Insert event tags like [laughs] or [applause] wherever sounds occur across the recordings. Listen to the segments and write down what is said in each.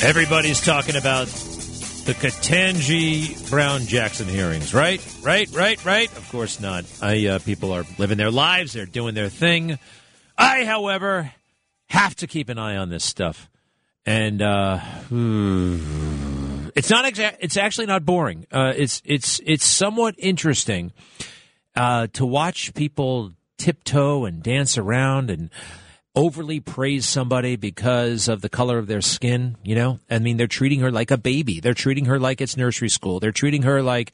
Everybody's talking about the Ketanji Brown Jackson hearings, right? Right, right, right? Of course not. I uh, people are living their lives, they're doing their thing. I, however, have to keep an eye on this stuff. And uh, it's not exa- it's actually not boring. Uh, it's it's it's somewhat interesting uh, to watch people tiptoe and dance around and overly praise somebody because of the color of their skin, you know? I mean, they're treating her like a baby. They're treating her like it's nursery school. They're treating her like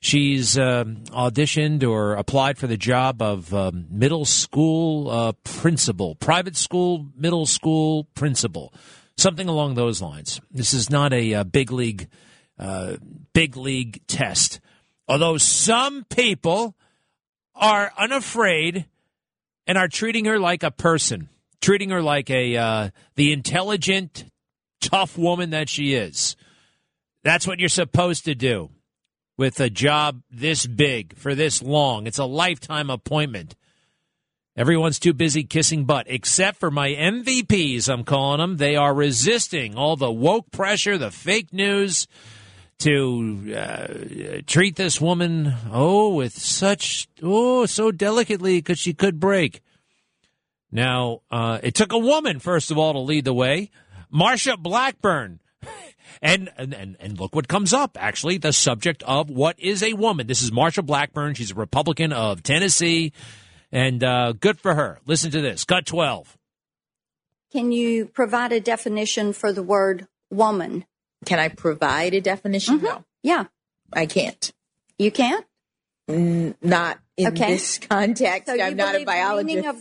she's um, auditioned or applied for the job of um, middle school uh, principal, private school, middle school principal, something along those lines. This is not a, a big league, uh, big league test. Although some people are unafraid and are treating her like a person treating her like a uh, the intelligent, tough woman that she is. That's what you're supposed to do with a job this big for this long. It's a lifetime appointment. Everyone's too busy kissing butt, except for my MVPs, I'm calling them. They are resisting all the woke pressure, the fake news, to uh, treat this woman, oh, with such, oh, so delicately because she could break. Now, uh, it took a woman, first of all, to lead the way. Marsha Blackburn. [laughs] And, and and look what comes up. Actually, the subject of what is a woman. This is Marsha Blackburn. She's a Republican of Tennessee, and uh, good for her. Listen to this. Cut twelve. Can you provide a definition for the word woman? Can I provide a definition? Mm-hmm. No, Yeah, I can't. you can't. N- not in Okay. this [laughs] context. So I'm not believe a the biologist. meaning of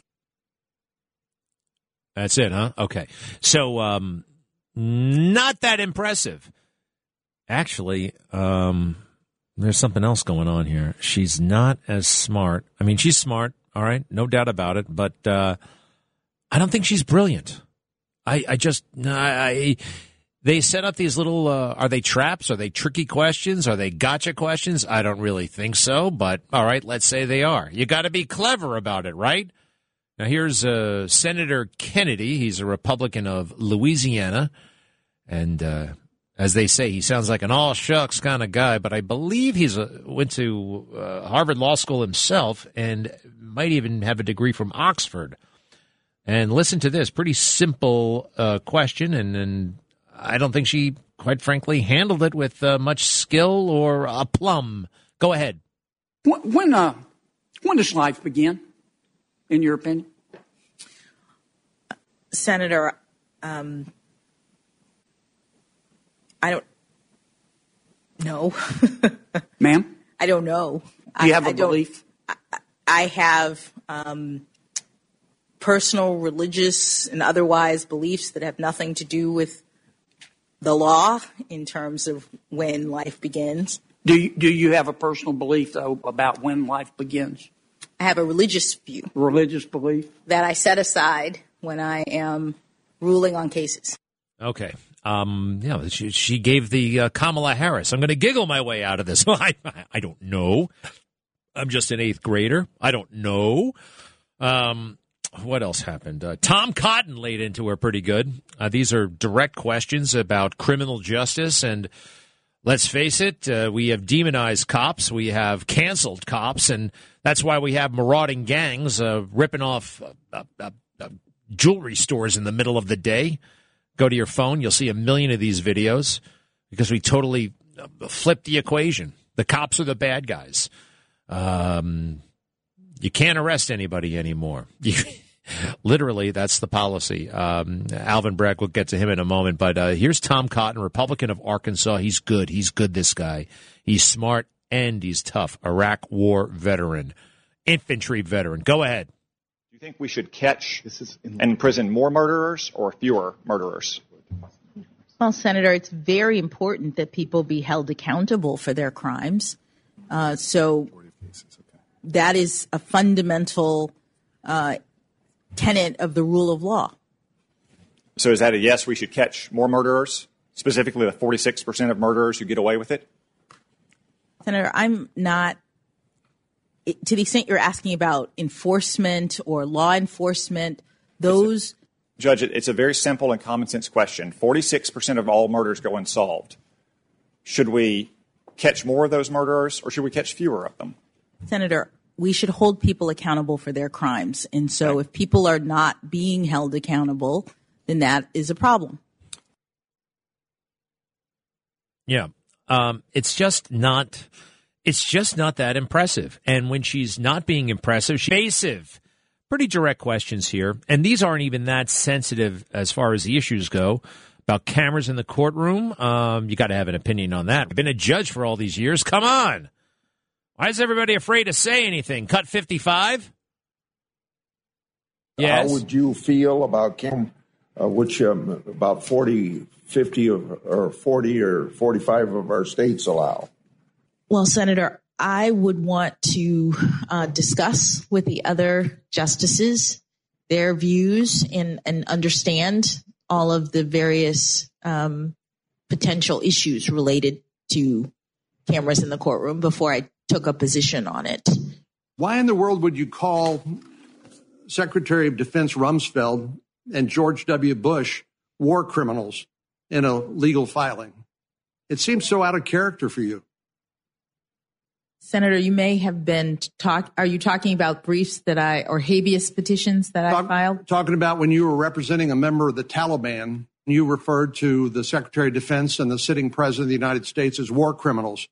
That's it, huh? Okay. So, um, not that impressive. Actually, um, there's something else going on here. She's not as smart. I mean, she's smart, all right, no doubt about it, but uh, I don't think she's brilliant. I, I just, I, I they set up these little, uh, are they traps? Are they tricky questions? Are they gotcha questions? I don't really think so, but all right, let's say they are. You got to be clever about it, right? Now, here's uh, Senator Kennedy. He's a Republican of Louisiana. And uh, as they say, he sounds like an all shucks kind of guy, but I believe he's a, went to uh, Harvard Law School himself and might even have a degree from Oxford. And listen to this pretty simple uh, question, and, and I don't think she, quite frankly, handled it with uh, much skill or aplomb. Go ahead. When when, uh, when does life begin, in your opinion? Senator, um, I don't know. [laughs] Ma'am, I don't know. do you I- have a I belief? I have um, personal, religious, and otherwise beliefs that have nothing to do with the law in terms of when life begins. Do you, do you have a personal belief, though, about when life begins? I have a religious view Religious belief? that I set aside when I am ruling on cases. Okay. Um, yeah, she, she gave the uh, Kamala Harris. I'm going to giggle my way out of this. [laughs] I, I don't know. I'm just an eighth grader. I don't know. Um, what else happened? Uh, Tom Cotton laid into her pretty good. Uh, these are direct questions about criminal justice. And let's face it, uh, we have demonized cops, we have canceled cops, and that's why we have marauding gangs uh, ripping off uh, uh, uh, jewelry stores in the middle of the day. Go to your phone, you'll see a million of these videos because we totally uh, flipped the equation. The cops are the bad guys. Um, you can't arrest anybody anymore. [laughs] You, literally, that's the policy. Um, Alvin Bragg, we'll get to him in a moment. But uh, here's Tom Cotton, Republican of Arkansas. He's good. He's good, this guy. He's smart and he's tough. Iraq war veteran, infantry veteran. Go ahead. Do you think we should catch and imprison more murderers or fewer murderers? Well, Senator, it's very important that people be held accountable for their crimes. Uh, so that is a fundamental uh, tenet of the rule of law. So is that a yes, we should catch more murderers, specifically the 46% of murderers who get away with it? Senator, I'm not, to the extent you're asking about enforcement or law enforcement, those. Judge, it's a very simple and common sense question. 46% of all murders go unsolved. Should we catch more of those murderers or should we catch fewer of them? Senator, we should hold people accountable for their crimes. And so okay. if people are not being held accountable, then that is a problem. Yeah. Um, it's just not it's just not that impressive. And when she's not being impressive, she's evasive. Pretty direct questions here. And these aren't even that sensitive as far as the issues go. About cameras in the courtroom, um, you got to have an opinion on that. I've been a judge for all these years. Come on. Why is everybody afraid to say anything? Cut 55? Yes. How would you feel about uh, which um, about 40, 50 of, or 40 or 45 of our states allow? Well, Senator, I would want to uh, discuss with the other justices their views and, and understand all of the various um, potential issues related to cameras in the courtroom before I took a position on it. Why in the world would you call Secretary of Defense Rumsfeld and George W. Bush war criminals in a legal filing? It seems so out of character for you. Senator, you may have been talk. Are you talking about briefs that I or habeas petitions that talk, I filed? Talking about when you were representing a member of the Taliban, you referred to the Secretary of Defense and the sitting President of the United States as war criminals.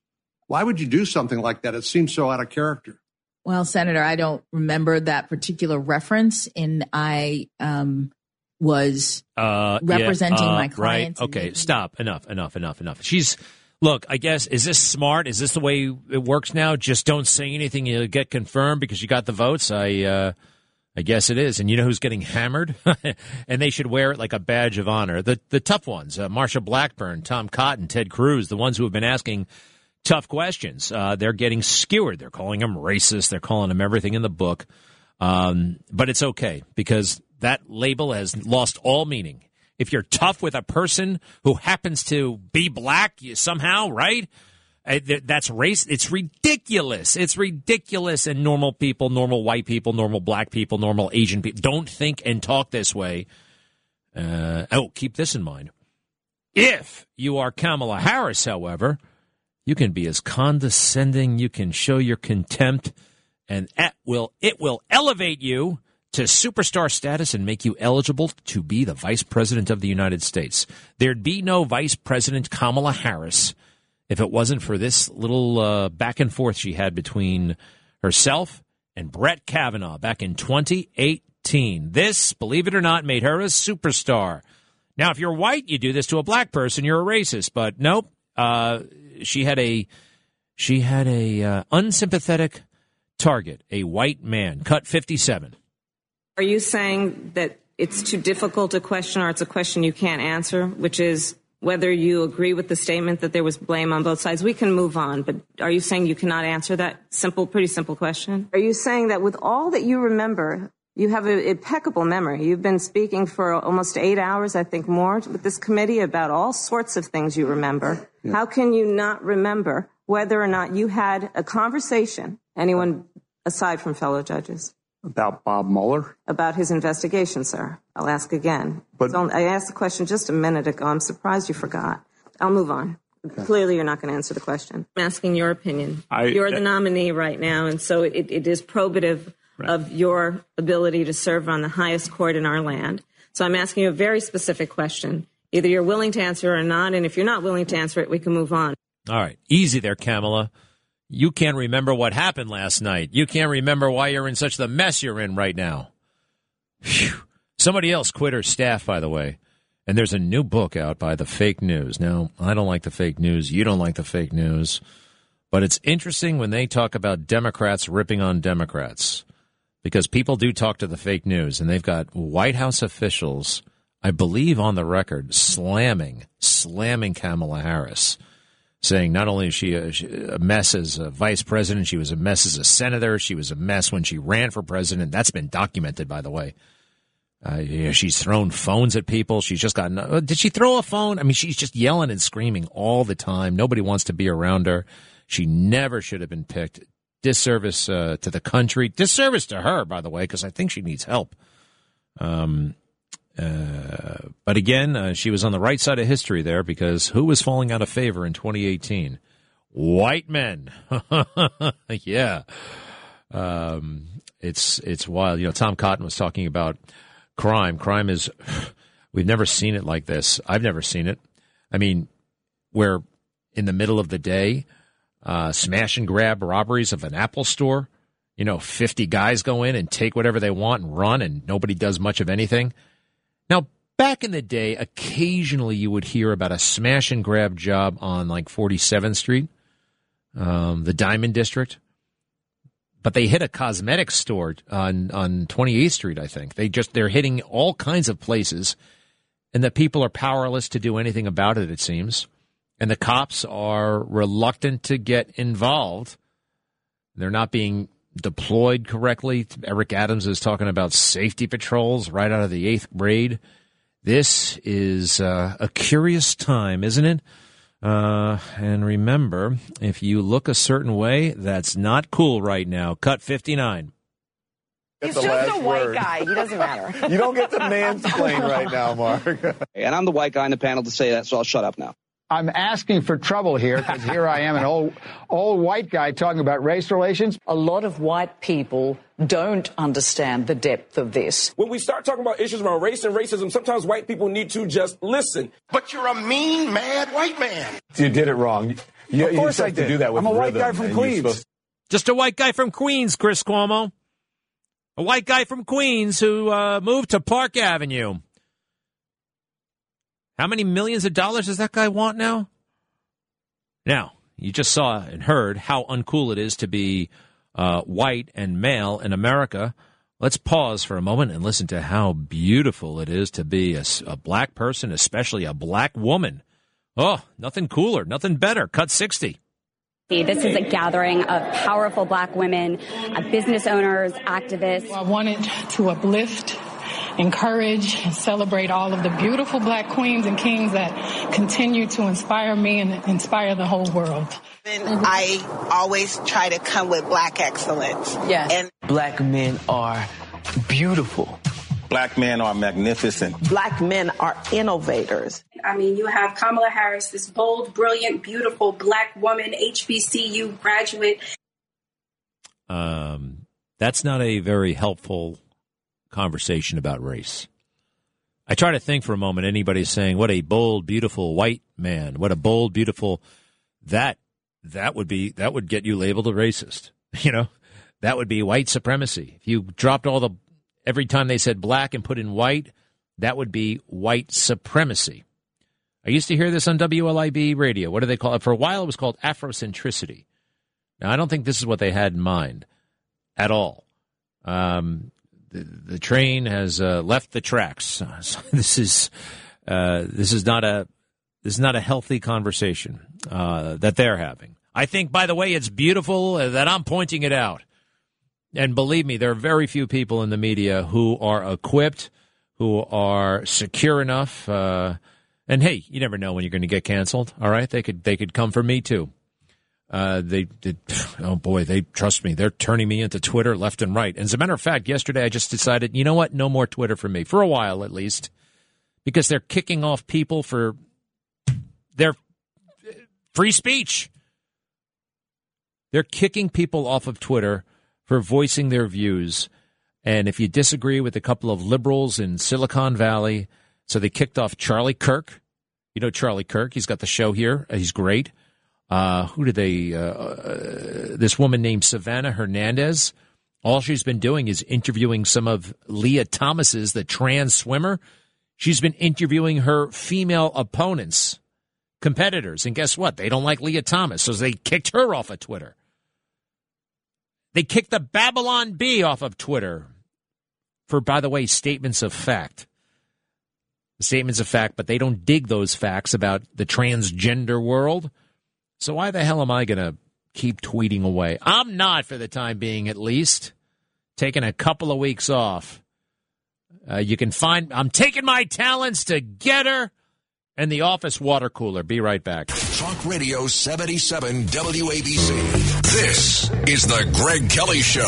Why would you do something like that? It seems so out of character. Well, Senator, I don't remember that particular reference, and I um, was uh, representing yeah, uh, my clients. Right? Okay, stop. Enough. Enough. Enough. Enough. She's look. I guess is this smart? Is this the way it works now? Just don't say anything. You'll get confirmed because you got the votes. I. Uh, I guess it is. And you know who's getting hammered? [laughs] and they should wear it like a badge of honor. The the tough ones, uh, Marsha Blackburn, Tom Cotton, Ted Cruz, the ones who have been asking tough questions. Uh, they're getting skewered. They're calling them racist. They're calling them everything in the book. Um, but it's okay because that label has lost all meaning. If you're tough with a person who happens to be black somehow, right? Uh, that's race. It's ridiculous. It's ridiculous. And normal people, normal white people, normal black people, normal Asian people don't think and talk this way. Uh, oh, keep this in mind. If you are Kamala Harris, however, you can be as condescending, you can show your contempt, and it will it will elevate you to superstar status and make you eligible to be the vice president of the United States. There'd be no vice president Kamala Harris if it wasn't for this little uh, back and forth she had between herself and Brett Kavanaugh back in 2018. This, believe it or not, made her a superstar. Now, if you're white, you do this to a black person, you're a racist. But nope, uh, she had a she had a uh, unsympathetic target, a white man, cut 57. Are you saying that it's too difficult a question or it's a question you can't answer, which is whether you agree with the statement that there was blame on both sides? We can move on, but are you saying you cannot answer that simple, pretty simple question? Are you saying that with all that you remember, you have an impeccable memory. You've been speaking for almost eight hours, I think more, with this committee about all sorts of things you remember. How can you not remember whether or not you had a conversation, anyone aside from fellow judges? About Bob Mueller? About his investigation, sir. I'll ask again. But, I asked the question just a minute ago. I'm surprised you forgot. I'll move on. Clearly, you're not going to answer the question. I'm asking your opinion. You're the uh, nominee right now, and so it, it is probative of your ability to serve on the highest court in our land. So I'm asking you a very specific question. Either you're willing to answer or not, and if you're not willing to answer it, we can move on. All right. Easy there, Kamala. You can't remember what happened last night. You can't remember why you're in such the mess you're in right now. Whew. Somebody else quit her staff, by the way. And there's a new book out by the fake news. Now, I don't like the fake news. You don't like the fake news. But it's interesting when they talk about Democrats ripping on Democrats. because people do talk to the fake news, and they've got White House officials, I believe, on the record slamming, slamming Kamala Harris, saying not only is she a, a mess as a vice president, she was a mess as a senator, she was a mess when she ran for president. That's been documented, by the way. Uh, yeah, she's thrown phones at people. She's just gotten. Uh, did she throw a phone? I mean, she's just yelling and screaming all the time. Nobody wants to be around her. She never should have been picked. Disservice uh, to the country. Disservice to her, by the way, because I think she needs help. Um, uh, but again, uh, she was on the right side of history there because who was falling out of favor in 2018? White men. [laughs] yeah. Um, it's it's wild. You know, Tom Cotton was talking about crime. Crime is, [sighs] we've never seen it like this. I've never seen it. I mean, where in the middle of the day, uh, smash and grab robberies of an Apple store, you know, 50 guys go in and take whatever they want and run, and nobody does much of anything. Now, back in the day, occasionally you would hear about a smash and grab job on like 47th Street, um, the Diamond District but they hit a cosmetics store on on 28th Street. I think they just they're hitting all kinds of places, and the people are powerless to do anything about it. It seems, and the cops are reluctant to get involved. They're not being deployed correctly. Eric Adams is talking about safety patrols right out of the eighth grade. This is uh, a curious time, isn't it? Uh, and remember, if you look a certain way, that's not cool right now. Cut 59. He's just a white word. guy. He doesn't matter. [laughs] you don't get to mansplain right now, Mark. and I'm the white guy in the panel to say that, so I'll shut up now. I'm asking for trouble here because here I am, an old, old white guy talking about race relations. A lot of white people don't understand the depth of this. When we start talking about issues around race and racism, sometimes white people need to just listen. But you're a mean, mad white man. You did it wrong. You, of course I did. do that with I'm a white guy from Queens. Supposed- just a white guy from Queens, Chris Cuomo. A white guy from Queens who uh, moved to Park Avenue. How many millions of dollars does that guy want now? Now, you just saw and heard how uncool it is to be uh, white and male in America. Let's pause for a moment and listen to how beautiful it is to be a, a black person, especially a black woman. Oh, nothing cooler, nothing better. Cut 60. This is a gathering of powerful black women, uh, business owners, activists. I wanted to uplift encourage and celebrate all of the beautiful black queens and kings that continue to inspire me and inspire the whole world. I always try to come with black excellence. Yes. And black men are beautiful. Black men are magnificent. Black men are innovators. I mean, you have Kamala Harris, this bold, brilliant, beautiful black woman, HBCU graduate. Um, that's not a very helpful conversation about race. I try to think for a moment anybody saying what a bold beautiful white man, what a bold beautiful that that would be that would get you labeled a racist. [laughs] You know, that would be white supremacy. If you dropped all the every time they said black and put in white, that would be white supremacy. I used to hear this on WLIB radio. What do they call it? For a while, it was called Afrocentricity. Now, I don't think this is what they had in mind at all. Um, the, train has uh, left the tracks. [laughs] So this is uh, this is not a this is not a healthy conversation uh, that they're having. I think, by the way, it's beautiful that I'm pointing it out. And believe me, there are very few people in the media who are equipped, who are secure enough. Uh, and hey, you never know when you're going to get canceled. All right, they could they could come for me too. Uh, they did. Oh boy, they trust me. They're turning me into Twitter left and right. And as a matter of fact, yesterday I just decided, you know what? No more Twitter for me for a while at least, because they're kicking off people for their free speech. They're kicking people off of Twitter for voicing their views. And if you disagree with a couple of liberals in Silicon Valley, so they kicked off Charlie Kirk. You know Charlie Kirk. He's got the show here. He's great. Uh, who do they? Uh, uh, this woman named Savannah Hernandez. All she's been doing is interviewing some of Lia Thomas's, the trans swimmer. She's been interviewing her female opponents, competitors, and guess what? They don't like Lia Thomas, so they kicked her off of Twitter. They kicked the Babylon Bee off of Twitter for, by the way, statements of fact. Statements of fact, but they don't dig those facts about the transgender world. So why the hell am I going to keep tweeting away? I'm not for the time being, at least. Taking a couple of weeks off. Uh, you can find, I'm taking my talents to Gettr and the office water cooler. Be right back. Talk Radio 77 WABC. This is the Greg Kelly Show.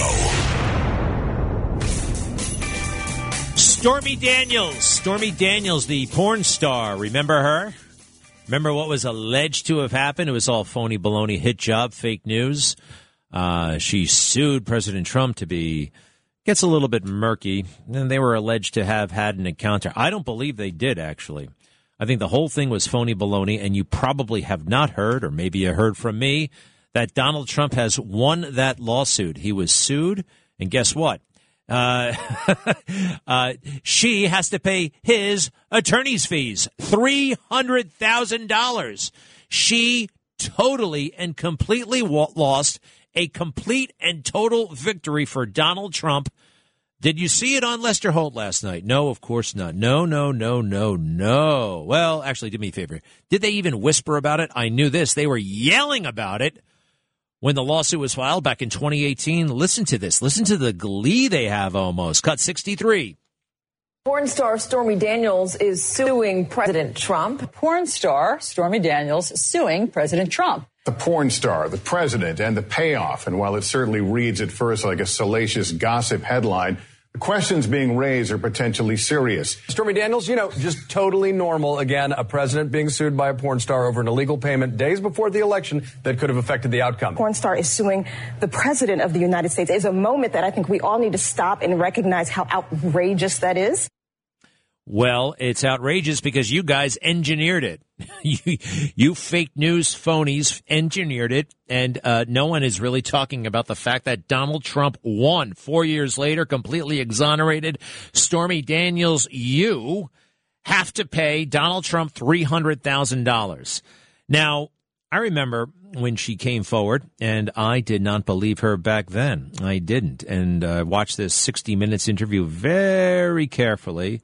Stormy Daniels. Stormy Daniels, the porn star. Remember her? Remember what was alleged to have happened? It was all phony baloney hit job, fake news. Uh, she sued President Trump to be gets a little bit murky, and they were alleged to have had an encounter. I don't believe they did actually. I think the whole thing was phony baloney, and you probably have not heard, or maybe you heard from me, that Donald Trump has won that lawsuit. He was sued, and guess what? Uh, [laughs] uh, she has to pay his attorney's fees $300,000. She totally and completely lost a complete and total victory for Donald Trump. Did you see it on Lester Holt last night? No, of course not. No, no, no, no, no. Well, actually, do me a favor. Did they even whisper about it? I knew this. They were yelling about it when the lawsuit was filed back in 2018. Listen to this. Listen to the glee they have almost. Cut 63. Porn star Stormy Daniels is suing President Trump. Porn star Stormy Daniels suing President Trump. The porn star, the president, and the payoff. And while it certainly reads at first like a salacious gossip headline, the questions being raised are potentially serious. Stormy Daniels, you know, just totally normal. Again, a president being sued by a porn star over an illegal payment days before the election that could have affected the outcome. Porn star is suing the president of the United States. It's a moment that I think we all need to stop and recognize how outrageous that is. Well, it's outrageous because you guys engineered it. [laughs] you, you fake news phonies engineered it, and uh, no one is really talking about the fact that Donald Trump won four years later, completely exonerated. Stormy Daniels, you have to pay Donald Trump $300,000. Now, I remember when she came forward, and I did not believe her back then. I didn't. And uh, watched this 60 Minutes interview very carefully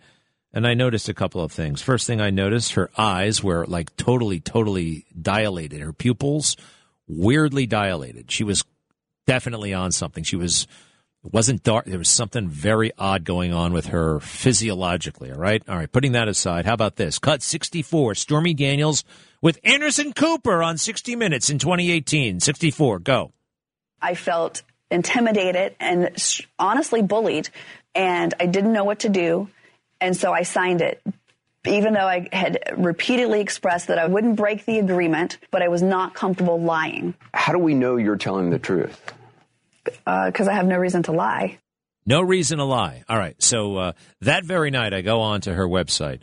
and I noticed a couple of things. First thing I noticed, her eyes were like totally, totally dilated. Her pupils weirdly dilated. She was definitely on something. She was wasn't dark. There was something very odd going on with her physiologically. All right, all right. Putting that aside, how about this? Cut sixty four. Stormy Daniels with Anderson Cooper on sixty Minutes in 2018. Sixty four. Go. I felt intimidated and honestly bullied, and I didn't know what to do. And so I signed it. Even though I had repeatedly expressed that I wouldn't break the agreement, but I was not comfortable lying. How do we know you're telling the truth? Because uh, I have no reason to lie. No reason to lie. All right. So uh, that very night, I go on to her website.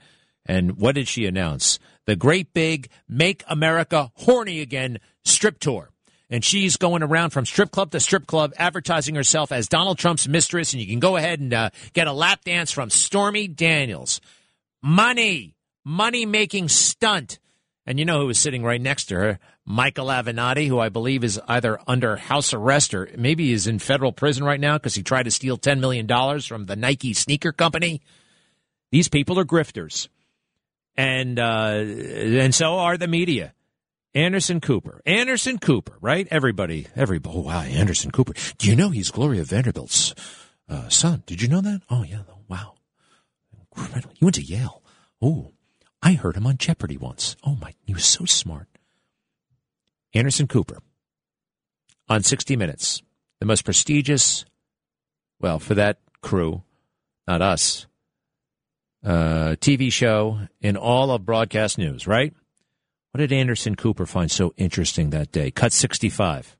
And what did she announce? The great big Make America Horny Again strip tour and she's going around from strip club to strip club advertising herself as Donald Trump's mistress. And you can go ahead and uh, get a lap dance from Stormy Daniels. Money, money making stunt. And you know who was sitting right next to her? Michael Avenatti, who I believe is either under house arrest or maybe is in federal prison right now because he tried to steal $10 million from the Nike sneaker company. These people are grifters. And, uh, and so are the media. Anderson Cooper. Anderson Cooper, right? Everybody, everybody. Oh, wow, Anderson Cooper. Do you know he's Gloria Vanderbilt's uh, son? Did you know that? Oh, yeah. Wow. Incredible. He went to Yale. Oh, I heard him on Jeopardy once. Oh, my. He was so smart. Anderson Cooper on 60 Minutes, the most prestigious, well, for that crew, not us, uh, TV show in all of broadcast news, right? What did Anderson Cooper find so interesting that day? Cut 65.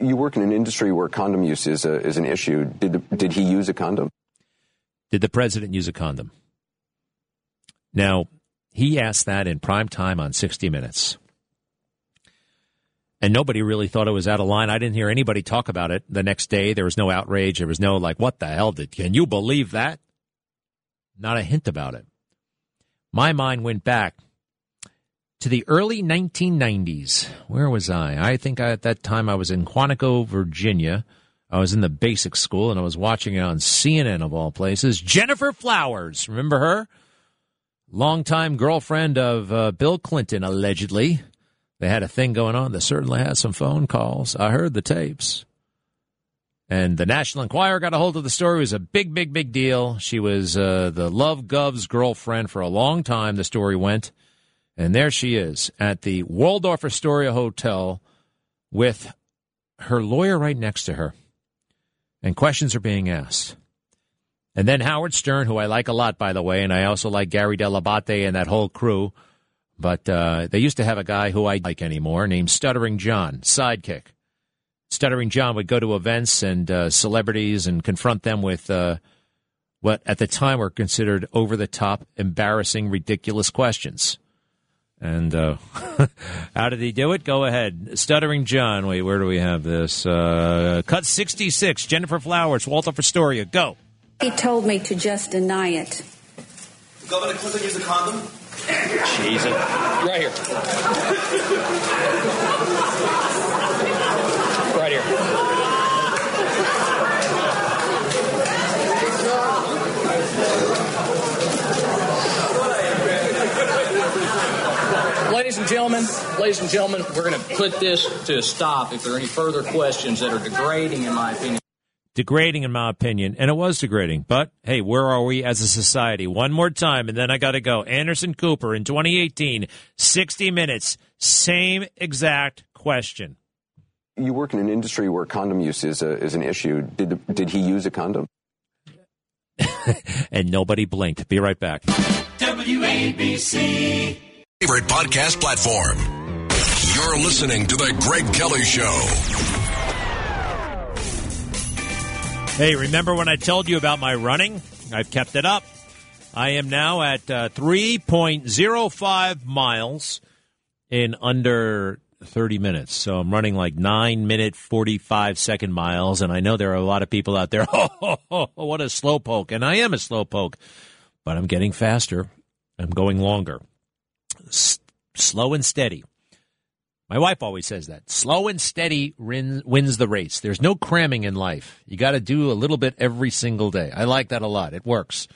You work in an industry where condom use is, a, is an issue. Did, the, did he use a condom? Did the president use a condom? Now, he asked that in prime time on 60 Minutes. And nobody really thought it was out of line. I didn't hear anybody talk about it the next day. There was no outrage. There was no, like, what the hell did, can you believe that? Not a hint about it. My mind went back to the early 1990s. Where was I? I think I, at that time I was in Quantico, Virginia. I was in the basic school and I was watching it on CNN of all places. Gennifer Flowers, remember her? Longtime girlfriend of uh, Bill Clinton, allegedly. They had a thing going on. They certainly had some phone calls. I heard the tapes. And the National Enquirer got a hold of the story. It was a big, big, big deal. She was uh, the Love Gov's girlfriend for a long time, the story went. And there she is at the Waldorf Astoria Hotel with her lawyer right next to her. And questions are being asked. And then Howard Stern, who I like a lot, by the way, and I also like Gary Dell'Abate and that whole crew. But uh, they used to have a guy who I like anymore named Stuttering John, sidekick. Stuttering John would go to events and uh, celebrities and confront them with uh, what at the time were considered over the top, embarrassing, ridiculous questions. And uh, [laughs] how did he do it? Go ahead. Stuttering John. Wait, where do we have this? Uh, cut 66. Gennifer Flowers, Waldorf Astoria. Go. He told me to just deny it. Governor Clinton use a condom? Jesus. Right here. [laughs] Ladies and gentlemen, ladies and gentlemen, we're going to put this to a stop. If there are any further questions that are degrading, in my opinion, Degrading, in my opinion. And it was degrading. But hey, where are we as a society? One more time, and then I got to go. Anderson Cooper in 2018, 60 Minutes, same exact question. You work in an industry where condom use is, a, is an issue. Did, the, did he use a condom? [laughs] and nobody blinked. Be right back. WABC. Favorite podcast platform. You're listening to The Greg Kelly Show. Hey, remember when I told you about my running? I've kept it up. I am now at uh, 3.05 miles in under 30 minutes. So I'm running like 9 minute 45 second miles and I know there are a lot of people out there, [laughs] oh, what a slowpoke. And I am a slowpoke. But I'm getting faster. I'm going longer. S- slow and steady. My wife always says that. Slow and steady wins, the race. There's no cramming in life. You got to do a little bit every single day. I like that a lot. It works.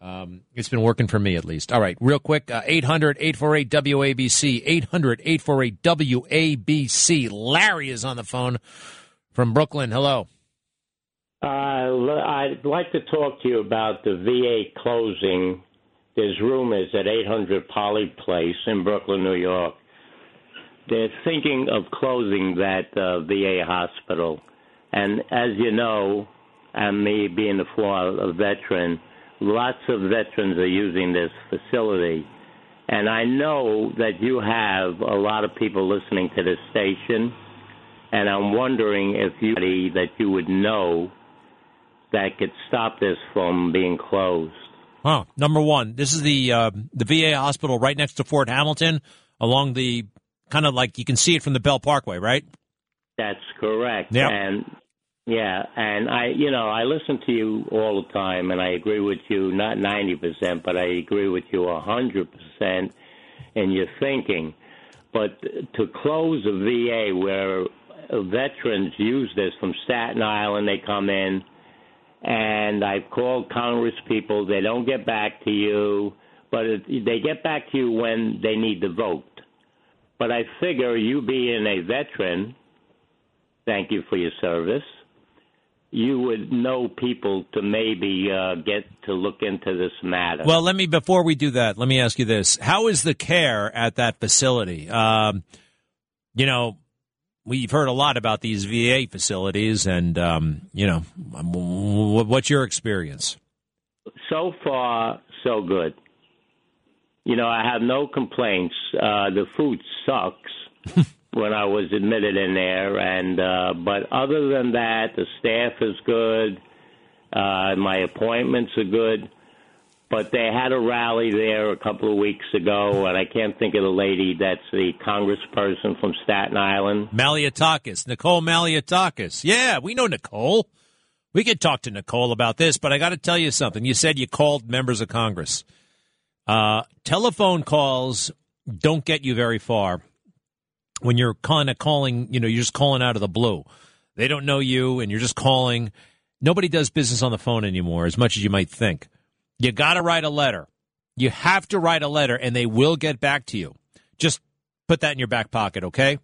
Um, it's been working for me at least. All right, real quick 800 848 WABC. 800 848 WABC. Larry is on the phone from Brooklyn. Hello. Uh, I'd like to talk to you about the VA closing. There's rumors at 800 Poly Place in Brooklyn, New York. They're thinking of closing that uh, VA hospital. And as you know, and me being a former veteran, lots of veterans are using this facility. And I know that you have a lot of people listening to this station, and I'm wondering if you that you would know that could stop this from being closed. Huh. Number one, this is the uh, the VA hospital right next to Fort Hamilton, along the kind of like you can see it from the Belt Parkway, right? That's correct. Yeah. And yeah, and I, you know, I listen to you all the time, and I agree with you, not ninety percent, but I agree with you a hundred percent in your thinking. But to close a VA where veterans use this from Staten Island, they come in, and I've called Congress people, they don't get back to you, but it, they get back to you when they need the vote. But I figure you being a veteran, thank you for your service, you would know people to maybe uh, get to look into this matter. Well, let me before we do that, let me ask you this: How is the care at that facility? Um, you know, we've heard a lot about these VA facilities, and um, you know, what's your experience? So far, so good. You know, I have no complaints. Uh, the food sucks [laughs] when I was admitted in there, and uh, but other than that, the staff is good. Uh, my appointments are good. But they had a rally there a couple of weeks ago, and I can't think of the lady that's the congressperson from Staten Island. Malliotakis, Nicole Malliotakis. Yeah, we know Nicole. We could talk to Nicole about this, but I got to tell you something. You said you called members of Congress. Uh, telephone calls don't get you very far when you're kind of calling, you know, you're just calling out of the blue. They don't know you, and you're just calling. Nobody does business on the phone anymore as much as you might think. You got to write a letter. You have to write a letter, and they will get back to you. Just put that in your back pocket, okay?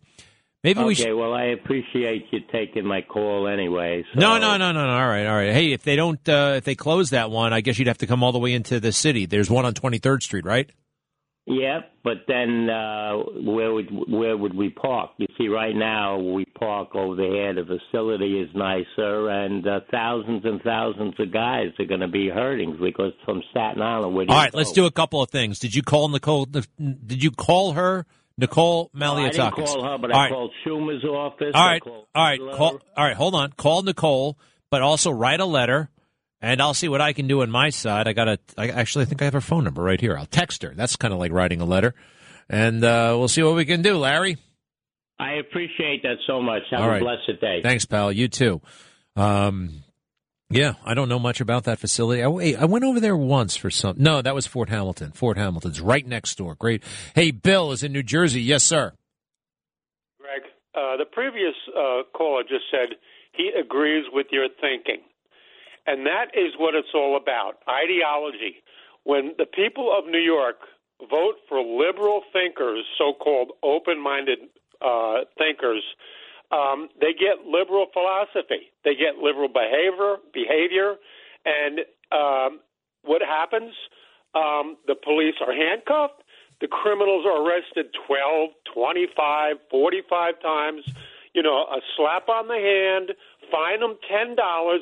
Maybe okay, we should. well, I appreciate you taking my call anyway. So. No, no, no, no, no. All right, all right. Hey, if they don't, uh, if they close that one, I guess you'd have to come all the way into the city. There's one on 23rd Street, right? Yeah, but then uh, where would where would we park? You see, right now we park over here. The facility is nicer, and uh, thousands and thousands of guys are going to be hurting because from Staten Island. Where do All right, let's do a couple of things. Did you call Nicole? Did you call her, Nicole No, I didn't call her, but All I right. called Schumer's office. All right, all right, call. All right, hold on. Call Nicole, but also write a letter, and I'll see what I can do on my side. I got to. I actually think I have her phone number right here. I'll text her. That's kind of like writing a letter, and uh, we'll see what we can do, Larry. I appreciate that so much. Have All a right. blessed day. Thanks, pal. You too. Um, yeah, I don't know much about that facility. I, wait, I went over there once for some. No, that was Fort Hamilton. Fort Hamilton's right next door. Great. Hey, Bill is in New Jersey. Yes, sir. Greg, uh, the previous uh, caller just said he agrees with your thinking. And that is what it's all about ideology. When the people of New York vote for liberal thinkers, so called open minded uh, thinkers, um, they get liberal philosophy, they get liberal behavior, behavior and um, what happens? Um, the police are handcuffed. The criminals are arrested 12, 25, 45 times. You know, a slap on the hand, fine them $10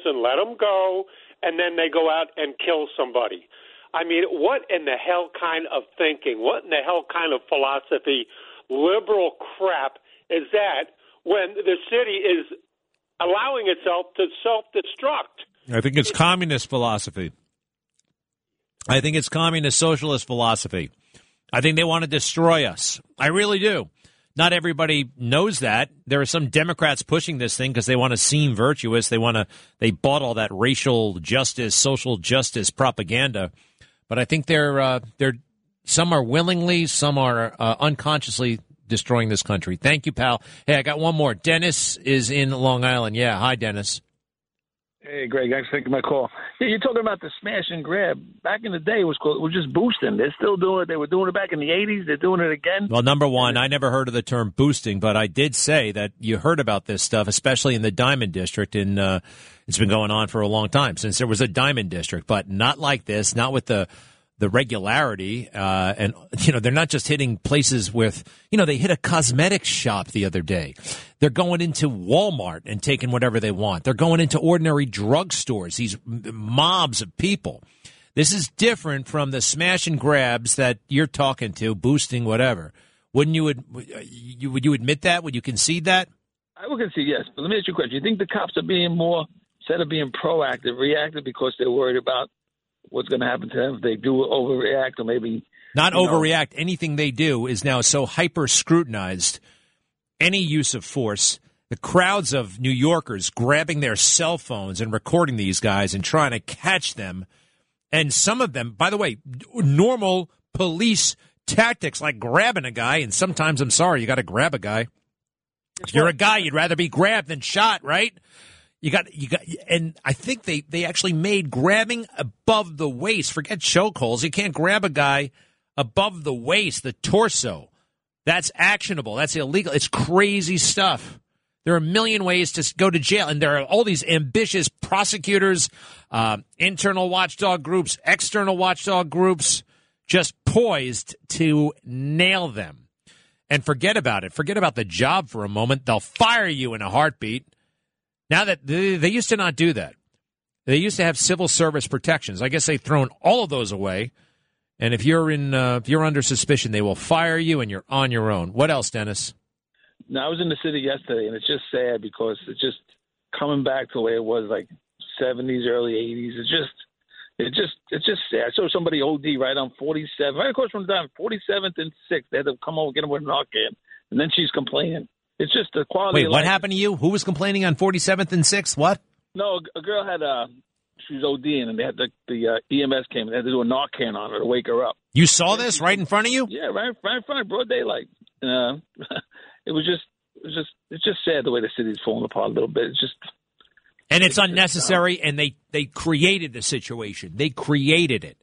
and let them go, and then they go out and kill somebody. I mean, what in the hell kind of thinking, what in the hell kind of philosophy, liberal crap is that when the city is allowing itself to self destruct? I think it's communist philosophy. I think it's communist socialist philosophy. I think they want to destroy us. I really do. Not everybody knows that. There are some Democrats pushing this thing because they want to seem virtuous. They want to. They bought all that racial justice, social justice propaganda. But I think they're uh, they're some are willingly, some are uh, unconsciously destroying this country. Thank you, pal. Hey, I got one more. Dennis is in Long Island. Yeah, hi, Dennis. Hey, Greg, thanks for taking my call. Yeah, you're talking about the smash and grab. Back in the day, it was called, it was just boosting. They're still doing it. They were doing it back in the 80s. They're doing it again. Well, number one, I never heard of the term boosting, but I did say that you heard about this stuff, especially in the Diamond District. And uh, it's been going on for a long time since there was a Diamond District, but not like this, not with the the regularity. Uh, and you know, they're not just hitting places with, you know, they hit a cosmetics shop the other day. They're going into Walmart and taking whatever they want. They're going into ordinary drugstores. These mobs of people. This is different from the smash and grabs that you're talking to, boosting whatever. Wouldn't you? Would you would you admit that? Would you concede that? I would concede yes. But let me ask you a question. You think the cops are being more, instead of being proactive, reactive because they're worried about what's going to happen to them if they do overreact or maybe Not you know, overreact. Anything they do is now so hyper scrutinized. Any use of force, the crowds of New Yorkers grabbing their cell phones and recording these guys and trying to catch them, and some of them, by the way, normal police tactics like grabbing a guy, and sometimes I'm sorry, you got to grab a guy. If you're a guy, you'd rather be grabbed than shot, right? You got you got, and I think they they actually made grabbing above the waist. Forget chokeholds. You can't grab a guy above the waist, the torso. That's actionable. That's illegal. It's crazy stuff. There are a million ways to go to jail, and there are all these ambitious prosecutors, uh, internal watchdog groups, external watchdog groups, just poised to nail them. And forget about it. Forget about the job for a moment. They'll fire you in a heartbeat. Now that they, used to not do that, they used to have civil service protections. I guess they've thrown all of those away. And if you're in, uh, if you're under suspicion, they will fire you, and you're on your own. What else, Dennis? No, I was in the city yesterday, and it's just sad because it's just coming back to the way it was like 70s, early 80s. It's just, it just, it's just sad. I saw somebody OD right on 47, right across from the down 47th and 6th. They had to come over and get him with an Narcan, and then she's complaining. It's just the quality. Wait, what happened to you? Who was complaining on 47th and 6th? What? No, a girl had uh she was ODing, and they had the the uh, EMS came and they had to do a Narcan on her to wake her up. You saw this right in front of you? Yeah, right, right in front of broad daylight. Uh, [laughs] it was just it's just it's just sad the way the city's falling apart a little bit. It's just and it's unnecessary and they they created the situation they created it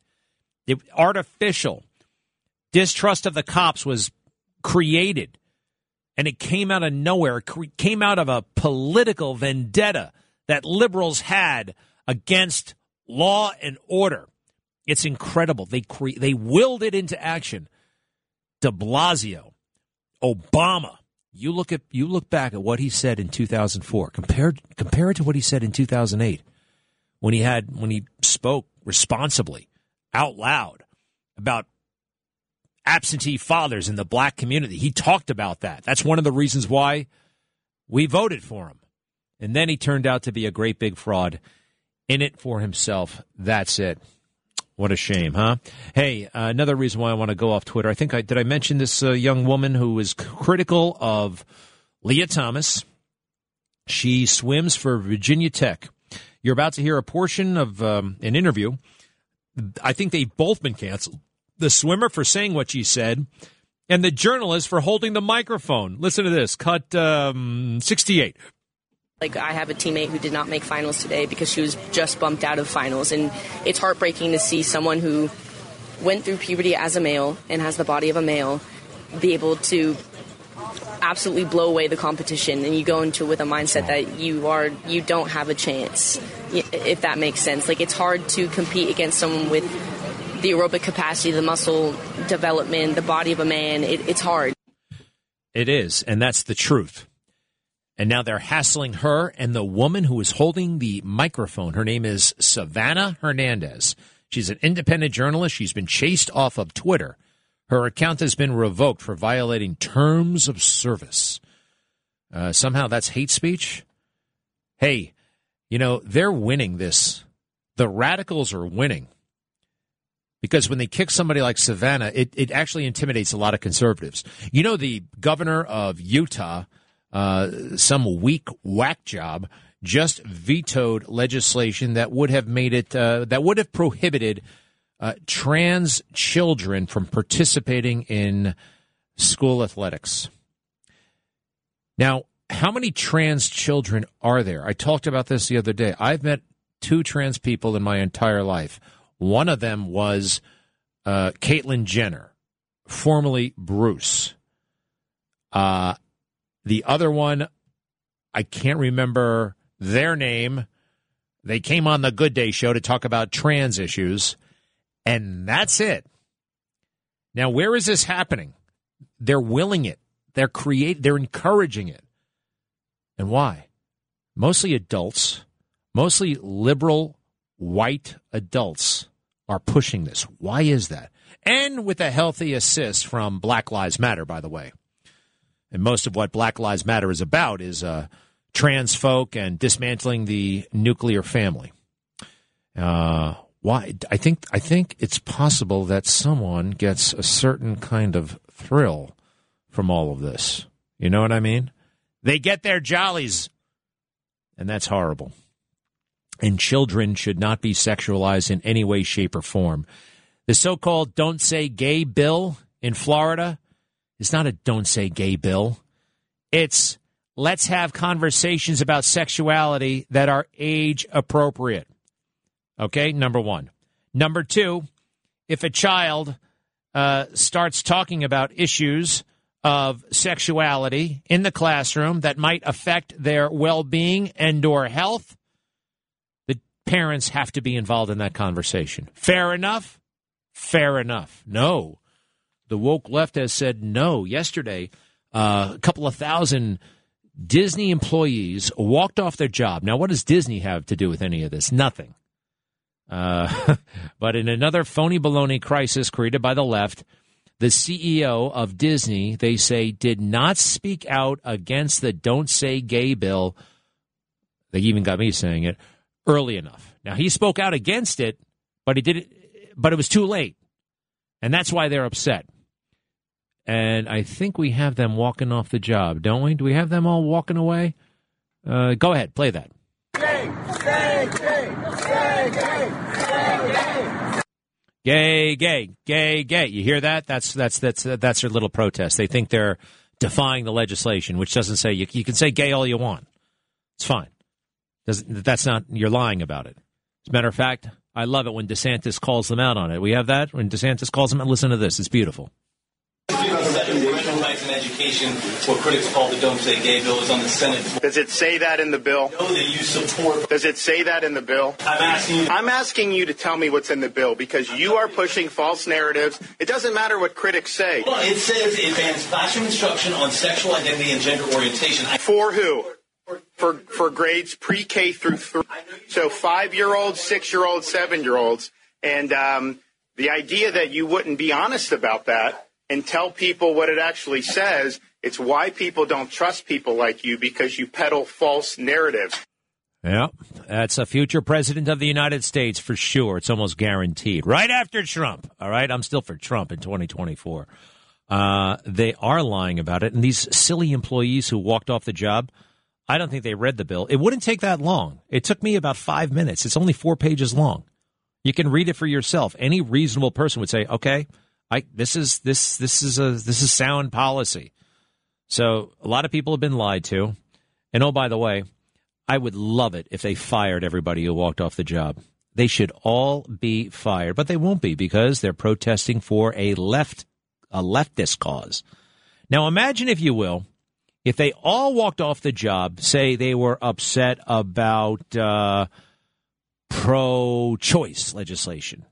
the artificial distrust of the cops was created and it came out of nowhere. It came out of a political vendetta that liberals had against law and order. It's incredible. They cre- they willed it into action. De blasio obama. You look at you look back at what he said in 2004. Compared compare it to what he said in 2008 when he had when he spoke responsibly out loud about absentee fathers in the black community. He talked about that. That's one of the reasons why we voted for him. And then he turned out to be a great big fraud in it for himself. That's it. What a shame, huh? Hey, uh, another reason why I want to go off Twitter. I think I did I mention this uh, young woman who is critical of Lia Thomas. She swims for Virginia Tech. You're about to hear a portion of um, an interview. I think they've both been canceled. The swimmer for saying what she said, and the journalist for holding the microphone. Listen to this. Cut um, 68. Like I have a teammate who did not make finals today because she was just bumped out of finals, and it's heartbreaking to see someone who went through puberty as a male and has the body of a male be able to absolutely blow away the competition and you go into it with a mindset that you are you don't have a chance if that makes sense like it's hard to compete against someone with the aerobic capacity the muscle development the body of a man it, it's hard it is and that's the truth and now they're hassling her and the woman who is holding the microphone. Her name is Savannah Hernandez. She's an independent journalist. She's been chased off of Twitter. Her account has been revoked for violating terms of service. Uh, somehow that's hate speech. Hey, you know, they're winning this. The radicals are winning. Because when they kick somebody like Savannah, it, it actually intimidates a lot of conservatives. You know, the governor of Utah uh, some weak whack job just vetoed legislation that would have made it uh, that would have prohibited uh, trans children from participating in school athletics. Now, how many trans children are there? I talked about this the other day. I've met two trans people in my entire life. One of them was uh, Caitlyn Jenner, formerly Bruce. Uh, the other one, I can't remember their name. They came on the Good Day show to talk about trans issues, and that's it. Now, where is this happening? They're willing it. They're create. They're encouraging it. And why? Mostly adults, mostly liberal white adults are pushing this. Why is that? And with a healthy assist from Black Lives Matter, by the way and most of what Black Lives Matter is about is uh, trans folk and dismantling the nuclear family. Uh, why? I think I think it's possible that someone gets a certain kind of thrill from all of this. You know what I mean? They get their jollies, and that's horrible. And children should not be sexualized in any way, shape, or form. The so-called "Don't Say Gay" bill in Florida is not a don't say gay bill. It's let's have conversations about sexuality that are age appropriate. Okay, number one. Number two, if a child uh, starts talking about issues of sexuality in the classroom that might affect their well-being and or health, parents have to be involved in that conversation. Fair enough? Fair enough. No. The woke left has said no. Yesterday, uh, a couple of thousand Disney employees walked off their job. Now, what does Disney have to do with any of this? Nothing. Uh, [laughs] but in another phony baloney crisis created by the left, the CEO of Disney, they say, did not speak out against the Don't Say Gay bill. They even got me saying it early enough. Now, he spoke out against it, but he did it, but it was too late. And that's why they're upset and I think we have them walking off the job, don't we? Do we have them all walking away? Uh, go ahead, play that. Gay, gay, gay, gay, gay, gay. gay. You hear that? That's that's that's that's their little protest. They think they're defying the legislation, which doesn't say you, you can say gay all you want. It's fine. Doesn't, that's not, you're lying about it. As a matter of fact, I love it when DeSantis calls them out on it. We have that when DeSantis calls them out. Listen to this. It's beautiful. Rights and education, what critics call the Don't Say Gay bill, is on the Senate floor. Does it say that in the bill? Know that you support. Does it say that in the bill? I'm asking you. I'm asking you to tell me what's in the bill because you are pushing false narratives. It doesn't matter what critics say. Well, it says it bans classroom instruction on sexual identity and gender orientation. I- For who? For for grades pre-K through three. So five-year-olds, six-year-olds, seven-year-olds, and um, the idea that you wouldn't be honest about that and tell people what it actually says. It's why people don't trust people like you because you peddle false narratives. Yeah, that's a future president of the United States for sure. It's almost guaranteed. Right after Trump. All right, I'm still for Trump in 2024. Uh, they are lying about it, and these silly employees who walked off the job. I don't think they read the bill. It wouldn't take that long. It took me about five minutes. It's only four pages long. You can read it for yourself. Any reasonable person would say, "Okay, I this is this this is a this is sound policy." So a lot of people have been lied to. And oh, by the way, I would love it if they fired everybody who walked off the job. They should all be fired, but they won't be because they're protesting for a left a leftist cause. Now imagine if you will, if they all walked off the job, say they were upset about uh, pro-choice legislation,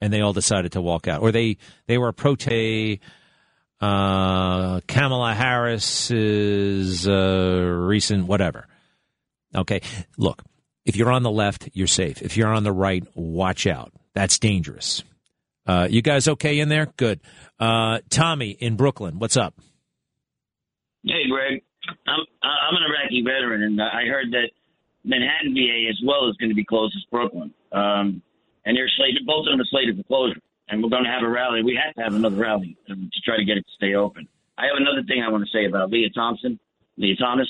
and they all decided to walk out, or they they were pro uh, Kamala Harris's uh, recent whatever. Okay, look, if you're on the left, you're safe. If you're on the right, watch out. That's dangerous. Uh, you guys okay in there? Good. Uh, Tommy in Brooklyn, what's up? Hey, Greg. I'm I'm an Iraqi veteran, and I heard that Manhattan VA as well is going to be closed as Brooklyn. Um, and they're slated, both of them are slated for closure. And we're going to have a rally. We have to have another rally um, to try to get it to stay open. I have another thing I want to say about Lia Thompson, Lia Thomas.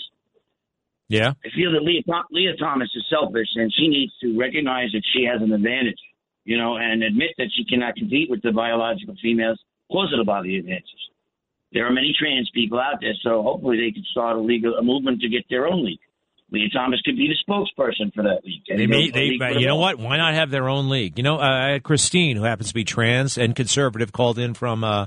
Yeah. I feel that Lia, Lia Thomas is selfish, and she needs to recognize that she has an advantage, you know, and admit that she cannot compete with the biological females because of the body advances. There are many trans people out there, so hopefully they can start a legal a movement to get their own league. Lia Thomas could be the spokesperson for that league. They may, they, you know what? Why not have their own league? You know, uh, Christine, who happens to be trans and conservative, called in from uh,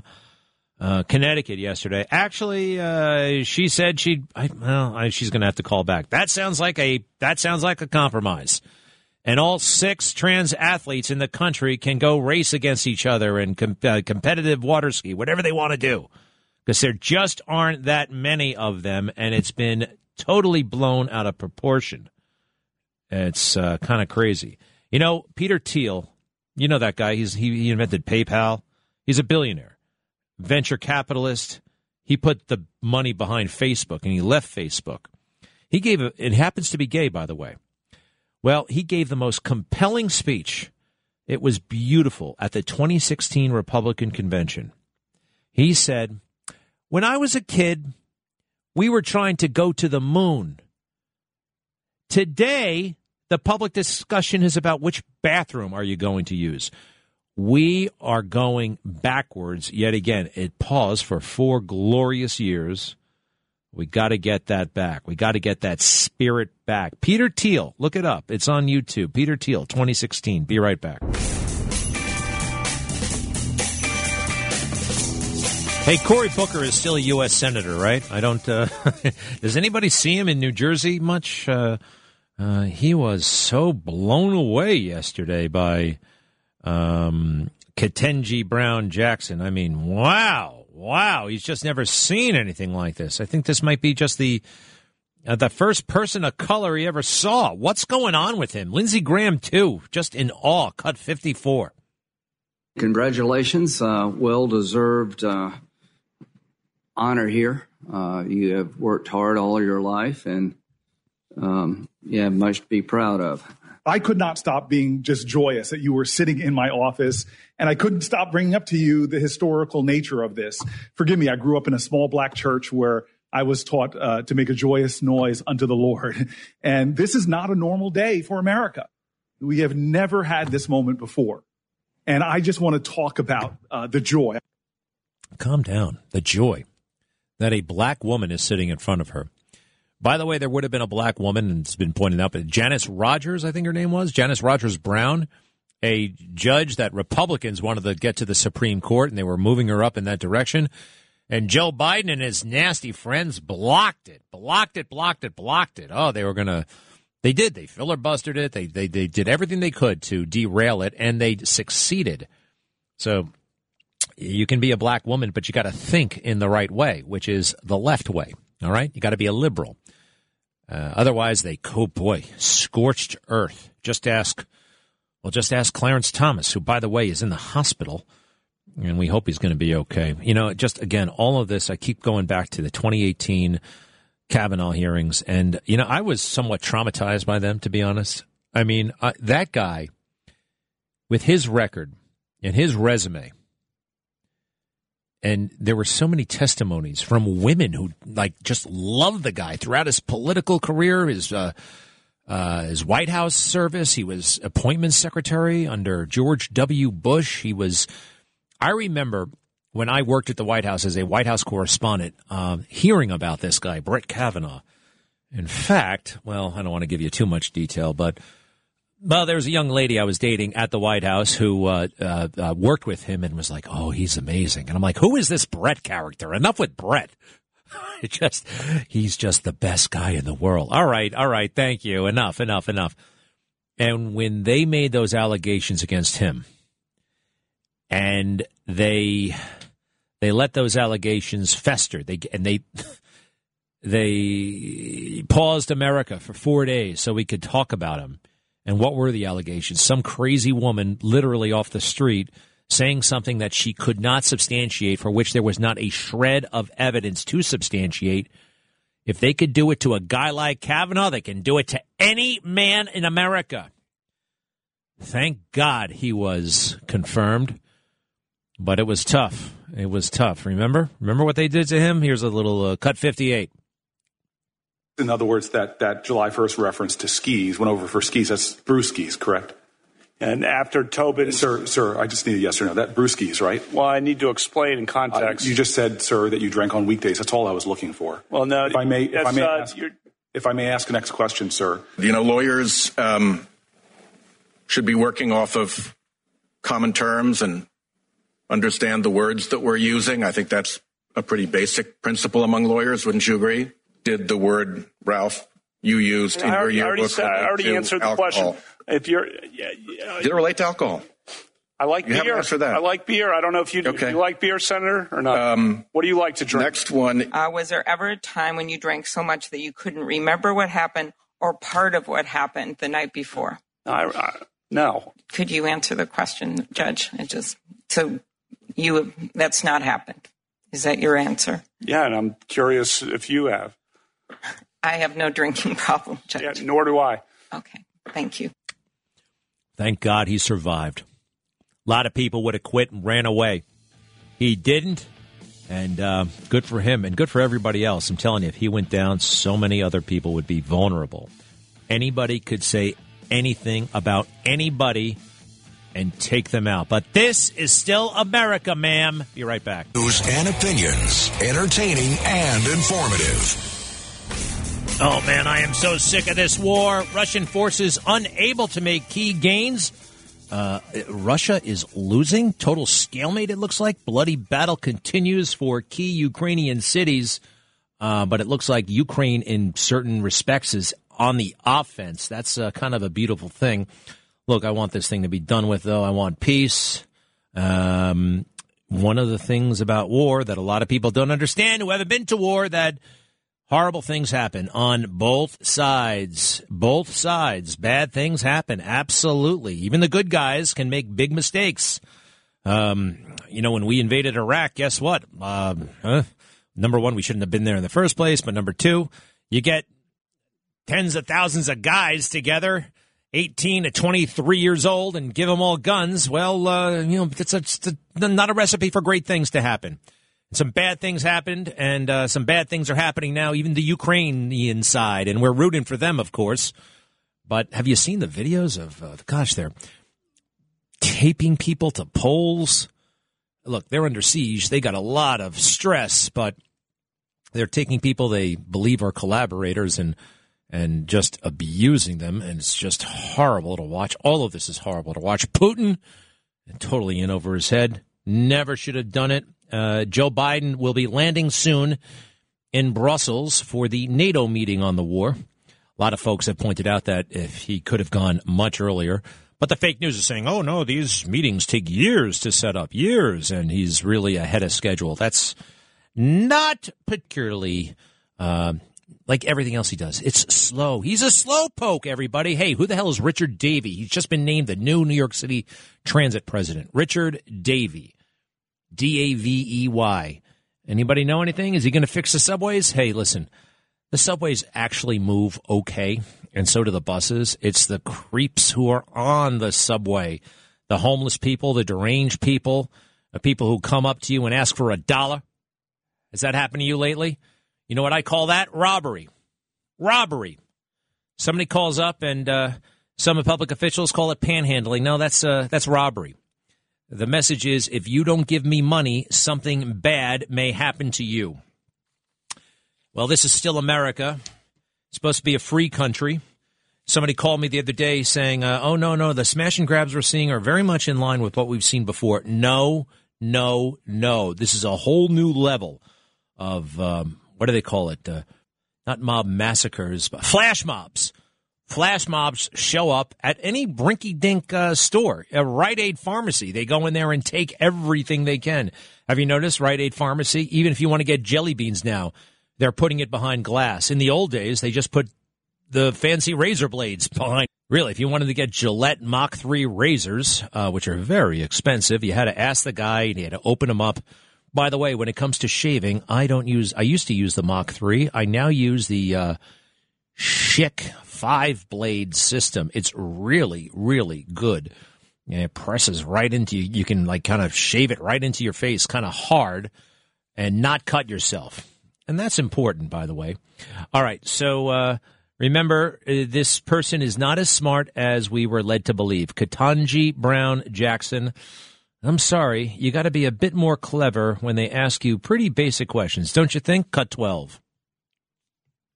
uh, Connecticut yesterday. Actually, uh, she said she, well, I, she's going to have to call back. That sounds like a that sounds like a compromise. And all six trans athletes in the country can go race against each other in com- uh, competitive water ski, whatever they want to do, because there just aren't that many of them, and it's been totally blown out of proportion. It's uh, kind of crazy. You know, Peter Thiel, you know that guy. He's he, he invented PayPal. He's a billionaire, venture capitalist. He put the money behind Facebook and he left Facebook. He gave a, it happens to be gay, by the way. Well, he gave the most compelling speech. It was beautiful at the 2016 Republican convention. He said, When I was a kid, we were trying to go to the moon. Today, the public discussion is about which bathroom are you going to use. We are going backwards yet again. It paused for four glorious years. We got to get that back. We got to get that spirit back. Peter Thiel, look it up. It's on YouTube. Peter Thiel, 2016. Be right back. Hey, Cory Booker is still a U.S. senator, right? I don't. Uh, [laughs] does anybody see him in New Jersey much? Uh, uh, he was so blown away yesterday by um, Brown Jackson. I mean, wow, wow! He's just never seen anything like this. I think this might be just the uh, the first person of color he ever saw. What's going on with him? Lindsey Graham too, just in awe. Cut fifty four. Congratulations, uh, well deserved uh, honor here. Uh, you have worked hard all your life, and um, you have much to be proud of. I could not stop being just joyous that you were sitting in my office, and I couldn't stop bringing up to you the historical nature of this. Forgive me, I grew up in a small black church where I was taught uh, to make a joyous noise unto the Lord. [laughs] And this is not a normal day for America. We have never had this moment before. And I just want to talk about uh, the joy. Calm down. The joy that a black woman is sitting in front of her. By the way, there would have been a black woman, and it's been pointed out, but Janice Rogers, I think her name was, Janice Rogers Brown, a judge that Republicans wanted to get to the Supreme Court, and they were moving her up in that direction. And Joe Biden and his nasty friends blocked it, blocked it, blocked it, blocked it. Oh, they were going to, they did. They filibustered it. They, they, they did everything they could to derail it, and they succeeded. So you can be a black woman, but you got to think in the right way, which is the left way. All right? You got to be a liberal. Uh, otherwise, they, oh boy, scorched earth. Just ask, well, just ask Clarence Thomas, who, by the way, is in the hospital, and we hope he's going to be okay. You know, just again, all of this, I keep going back to the 2018 Kavanaugh hearings, and, you know, I was somewhat traumatized by them, to be honest. I mean, that guy, with his record and his resume, and there were so many testimonies from women who like just loved the guy throughout his political career, his uh, uh, his White House service. He was appointments secretary under George W. Bush. He was. I remember when I worked at the White House as a White House correspondent, um, hearing about this guy, Brett Kavanaugh. In fact, well, I don't want to give you too much detail, but well, there was a young lady I was dating at the White House who uh, uh, uh, worked with him and was like, "Oh, he's amazing." And I'm like, "Who is this Brett character?" Enough with Brett. [laughs] Just he's just the best guy in the world. All right, all right, thank you. Enough, enough, enough. And when they made those allegations against him, and they they let those allegations fester, they and they [laughs] they paused America for four days so we could talk about him and what were the allegations? Some crazy woman, literally off the street, saying something that she could not substantiate, for which there was not a shred of evidence to substantiate. If they could do it to a guy like Kavanaugh, they can do it to any man in America. Thank God he was confirmed, but it was tough. It was tough. Remember? Remember what they did to him? Here's a little uh, cut 58. In other words, that, that July 1st reference to skis went over for skis. That's brewskis, correct? And after Tobin. Sir, sir, I just need a yes or no. That brewskis, right? Well, I need to explain in context. Uh, you just said, sir, that you drank on weekdays. That's all I was looking for. Well, no. If I may, if I may, uh, ask, if I may ask the next question, sir. You know, lawyers um, should be working off of common terms and understand the words that we're using. I think that's a pretty basic principle among lawyers. Wouldn't you agree? Did the word Ralph you used in I, your yearbook? I already, said, I already answered the alcohol. question. If you're, yeah, yeah, did it relate to alcohol? I like you beer. Answer that. I like beer. I don't know if you do. Okay. You like beer, Senator, or not? Um, what do you like to drink? Next one. Uh, was there ever a time when you drank so much that you couldn't remember what happened or part of what happened the night before? I, I, no. Could you answer the question, Judge? It just so you that's not happened. Is that your answer? Yeah, and I'm curious if you have. I have no drinking [laughs] problem, Judge. Yeah, nor do I. Okay, thank you. Thank God he survived. A lot of people would have quit and ran away. He didn't, and uh, good for him and good for everybody else. I'm telling you, if he went down, so many other people would be vulnerable. Anybody could say anything about anybody and take them out. But this is still America, ma'am. Be right back. News and opinions, entertaining and informative. Oh man, I am so sick of this war. Russian forces unable to make key gains. Uh, Russia is losing. Total stalemate, it looks like. Bloody battle continues for key Ukrainian cities. Uh, but it looks like Ukraine, in certain respects, is on the offense. That's uh, kind of a beautiful thing. Look, I want this thing to be done with, though. I want peace. Um, one of the things about war that a lot of people don't understand who haven't been to war that horrible things happen on both sides. Both sides. Bad things happen. Absolutely. Even the good guys can make big mistakes. Um, you know, when we invaded Iraq, guess what? Uh, huh? Number one, we shouldn't have been there in the first place. But number two, you get tens of thousands of guys together 18 to 23 years old and give them all guns, well, uh, you know, it's a, not a recipe for great things to happen. Some bad things happened, and uh, some bad things are happening now, even the Ukrainian side, and we're rooting for them, of course. But have you seen the videos of, uh, gosh, they're taping people to poles? Look, they're under siege. They got a lot of stress, but They're taking people they believe are collaborators and and just abusing them, and it's just horrible to watch. All of this is horrible to watch. Putin, totally in over his head, never should have done it. Uh, Joe Biden will be landing soon in Brussels for the NATO meeting on the war. A lot of folks have pointed out that if he could have gone much earlier. But the fake news is saying, oh, no, these meetings take years to set up, years, and he's really ahead of schedule. That's not particularly uh, like everything else he does. It's slow. He's a slowpoke, everybody. Hey, who the hell is Richard Davey? He's just been named the new New York City transit president. Richard Davey. D A V E Y. Anybody know anything? Is he going to fix the subways? Hey, listen, the subways actually move okay, and so do the buses. It's the creeps who are on the subway, the homeless people, the deranged people, the people who come up to you and ask for a dollar. Has that happened to you lately? You know what I call that? Robbery. Robbery. Somebody calls up and uh, some public officials call it panhandling. No, that's uh, that's robbery. The message is if you don't give me money, something bad may happen to you. Well, this is still America. It's supposed to be a free country. Somebody called me the other day saying, uh, oh, no, no, the smash and grabs we're seeing are very much in line with what we've seen before. No, no, no. This is a whole new level of, um, what do they call it? Uh, not mob massacres, but flash mobs. Flash mobs show up at any brinky dink uh, store, a Rite Aid pharmacy. They go in there and take everything they can. Have you noticed Rite Aid pharmacy? Even if you want to get jelly beans now, they're putting it behind glass. In the old days, they just put the fancy razor blades behind. Really, if you wanted to get Gillette Mach 3 razors, uh, which are very expensive, you had to ask the guy, and you had to open them up. By the way, when it comes to shaving, I don't use, I used to use the Mach 3. I now use the uh, Schick five blade system. It's really, really good. And it presses right into you. You can like kind of shave it right into your face, kind of hard, and not cut yourself. And that's important, by the way. All right. So uh, remember, uh, this person is not as smart as we were led to believe. Ketanji Brown Jackson. I'm sorry. You got to be a bit more clever when they ask you pretty basic questions, don't you think? Cut 12.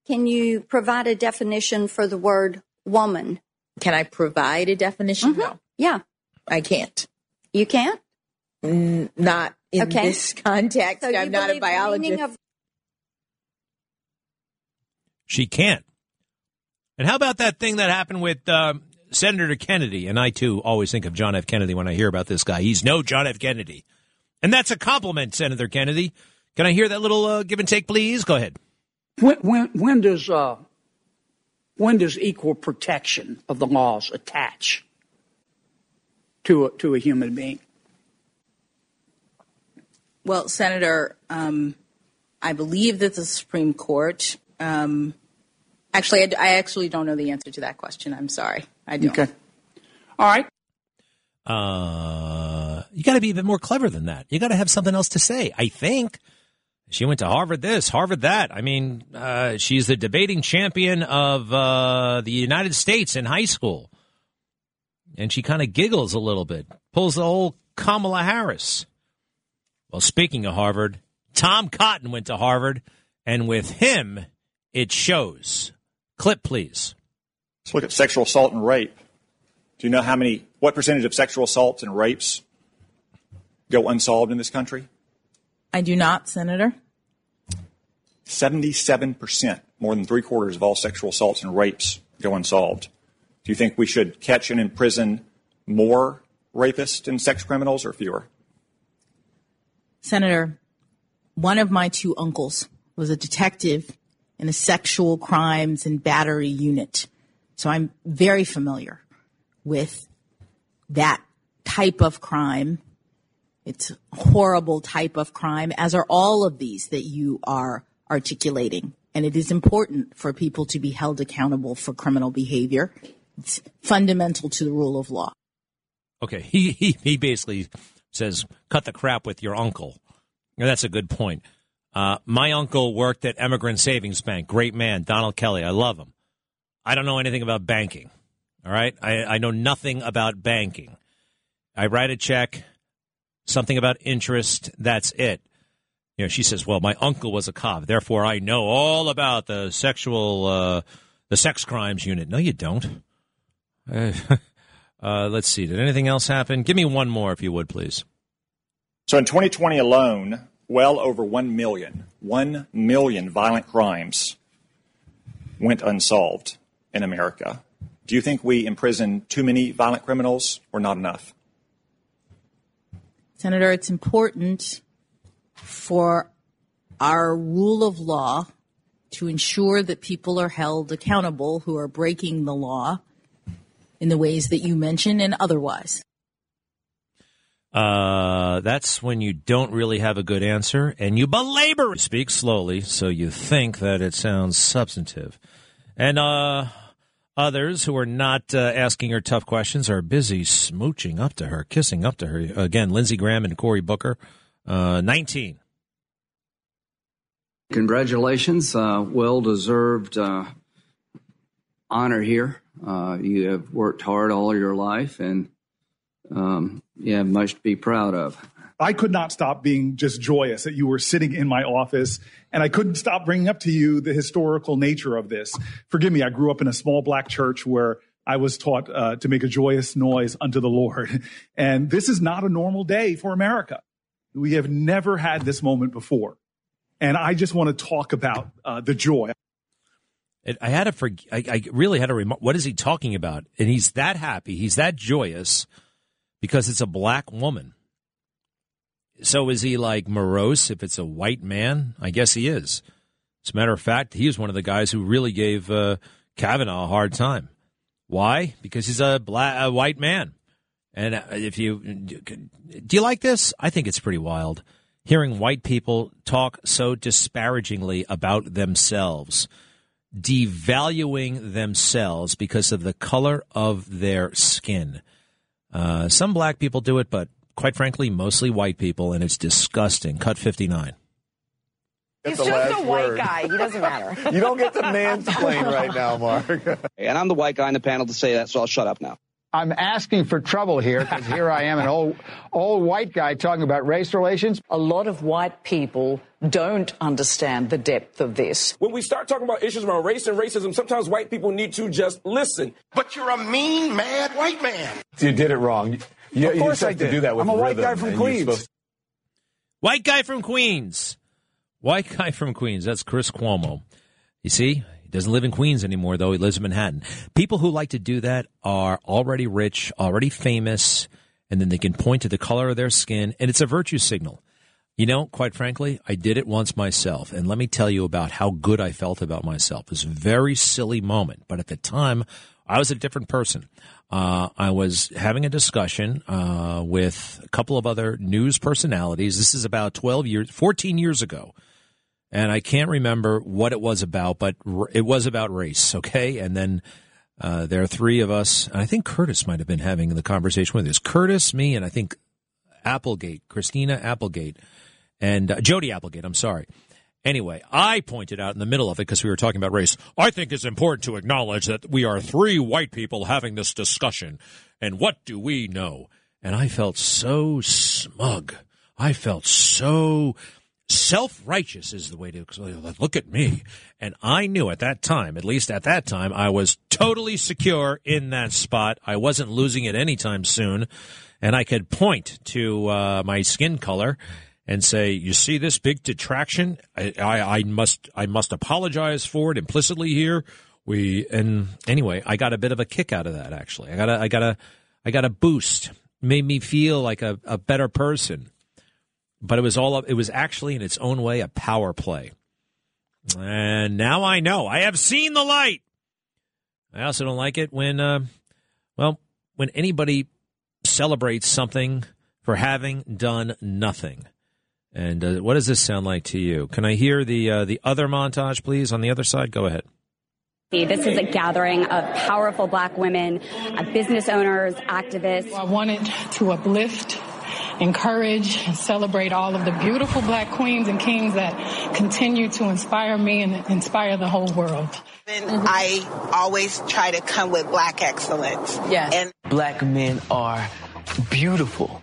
Can you provide a definition for the word woman? Can I provide a definition? Mm-hmm. No. Yeah. I can't. You can't? N- not in Okay. this [laughs] context. So I'm not a believe the meaning biologist. of She can't. And how about that thing that happened with uh, Senator Kennedy? And I, too, always think of John F. Kennedy when I hear about this guy. He's no John F. Kennedy. And that's a compliment, Senator Kennedy. Can I hear that little uh, give and take, please? Go ahead. When, when, when does uh, when does equal protection of the laws attach to a, to a human being? Well, Senator, um, I believe that the Supreme Court. Um, actually, I, I actually don't know the answer to that question. I'm sorry. I don't. Okay. All right. Uh, you got to be a bit more clever than that. You got to have something else to say. I think she went to Harvard. This, Harvard that. I mean, uh, she's the debating champion of uh, the United States in high school, and she kind of giggles a little bit, pulls the old Kamala Harris. Well, speaking of Harvard, Tom Cotton went to Harvard, and with him, it shows. Clip, please. Let's look at sexual assault and rape. Do you know how many, what percentage of sexual assaults and rapes go unsolved in this country? I do not, Senator. 77%, more than three quarters of all sexual assaults and rapes go unsolved. Do you think we should catch and imprison more rapists and sex criminals or fewer? Senator, one of my two uncles was a detective in a sexual crimes and battery unit. So I'm very familiar with that type of crime. It's horrible type of crime, as are all of these that you are articulating. And it is important for people to be held accountable for criminal behavior. It's fundamental to the rule of law. Okay, he he, he basically says, "Cut the crap with your uncle." Now, that's a good point. Uh, my uncle worked at Emigrant Savings Bank. Great man, Donald Kelly. I love him. I don't know anything about banking. All right, I, I know nothing about banking. I write a check, something about interest. That's it. You know, she says, "Well, my uncle was a cop, therefore I know all about the sexual, uh, the sex crimes unit." No, you don't. Uh, [laughs] uh, let's see. Did anything else happen? Give me one more, if you would, please. So in 2020 alone, well over 1 million, 1 million violent crimes went unsolved in America. Do you think we imprison too many violent criminals or not enough? Senator, it's important for our rule of law to ensure that people are held accountable who are breaking the law in the ways that you mentioned and otherwise. Uh, that's when you don't really have a good answer and you belabor. Speak slowly so you think that it sounds substantive. And uh, others who are not uh, asking her tough questions are busy smooching up to her, kissing up to her. Again, Lindsey Graham and Cory Booker, uh, 19. Congratulations. Uh, well deserved uh, honor here. Uh, you have worked hard all your life and um, you have much to be proud of. I could not stop being just joyous that you were sitting in my office and I couldn't stop bringing up to you the historical nature of this. Forgive me, I grew up in a small black church where I was taught uh, to make a joyous noise unto the Lord. [laughs] And this is not a normal day for America. We have never had this moment before. And I just want to talk about uh, the joy. I had for, I, I really had to remark, what is he talking about? And he's that happy, he's that joyous because it's a black woman. So is he like morose if it's a white man? I guess he is. As a matter of fact, he was one of the guys who really gave uh, Kavanaugh a hard time. Why? Because he's a black, a white man. And uh, if you do you like this? I think it's pretty wild hearing white people talk so disparagingly about themselves, devaluing themselves because of the color of their skin. Uh, some black people do it, but quite frankly, mostly white people, and it's disgusting. Cut 59. He's just a white word. guy. He doesn't matter. [laughs] you don't get to mansplain right now, Mark. [laughs] and I'm the white guy in the panel to say that, so I'll shut up now. I'm asking for trouble here because here I am, an old, old white guy talking about race relations. A lot of white people don't understand the depth of this. When we start talking about issues around race and racism, sometimes white people need to just listen. But you're a mean, mad white man. You did it wrong. You, of course you I did. To do that with I'm a white guy from Queens. Supposed- white guy from Queens. White guy from Queens. That's Chris Cuomo. You see, he doesn't live in Queens anymore, though. He lives in Manhattan. People who like to do that are already rich, already famous, and then they can point to the color of their skin, and it's a virtue signal. You know, quite frankly, I did it once myself, and let me tell you about how good I felt about myself. It was a very silly moment, but at the time, I was a different person. Uh, I was having a discussion uh, with a couple of other news personalities. This is about 12 years, 14 years ago and I can't remember what it was about, but it was about race, okay? And then uh, there are three of us, I think Curtis might have been having the conversation with us. Curtis, me, and I think Applegate, Christina Applegate, and uh, Jodi Applegate. I'm sorry. Anyway, I pointed out in the middle of it because we were talking about race. I think it's important to acknowledge that we are three white people having this discussion, and what do we know? And I felt so smug. I felt so self righteous is the way to look at me. And I knew at that time, at least at that time, I was totally secure in that spot. I wasn't losing it anytime soon. And I could point to uh, my skin color and say, "You see this big detraction? I, I, I must I must apologize for it implicitly here." We and anyway, I got a bit of a kick out of that. Actually, I got a I got a I got a boost. Made me feel like a, a better person but it was all it was actually in its own way a power play. And now I know. I have seen the light. I also don't like it when, uh, well, when anybody celebrates something for having done nothing. And uh, what does this sound like to you? Can I hear the uh, the other montage, please, on the other side? Go ahead. This is a gathering of powerful black women, uh, business owners, activists. I wanted to uplift encourage and celebrate all of the beautiful black queens and kings that continue to inspire me and inspire the whole world. I always try to come with black excellence. Yeah. And black men are beautiful.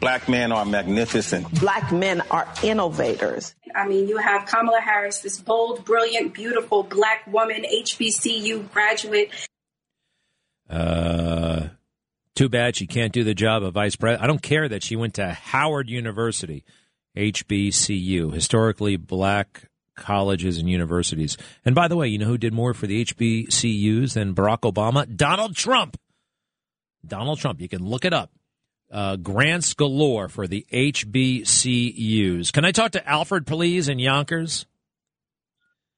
Black men are magnificent. Black men are innovators. I mean, you have Kamala Harris, this bold, brilliant, beautiful black woman, HBCU graduate. Uh, too bad she can't do the job of vice president. I don't care that she went to Howard University, HBCU, historically black colleges and universities. And by the way, you know who did more for the HBCUs than Barack Obama? Donald Trump. Donald Trump. You can look it up. Uh, grants galore for the HBCUs. Can I talk to Alfred, please, in Yonkers?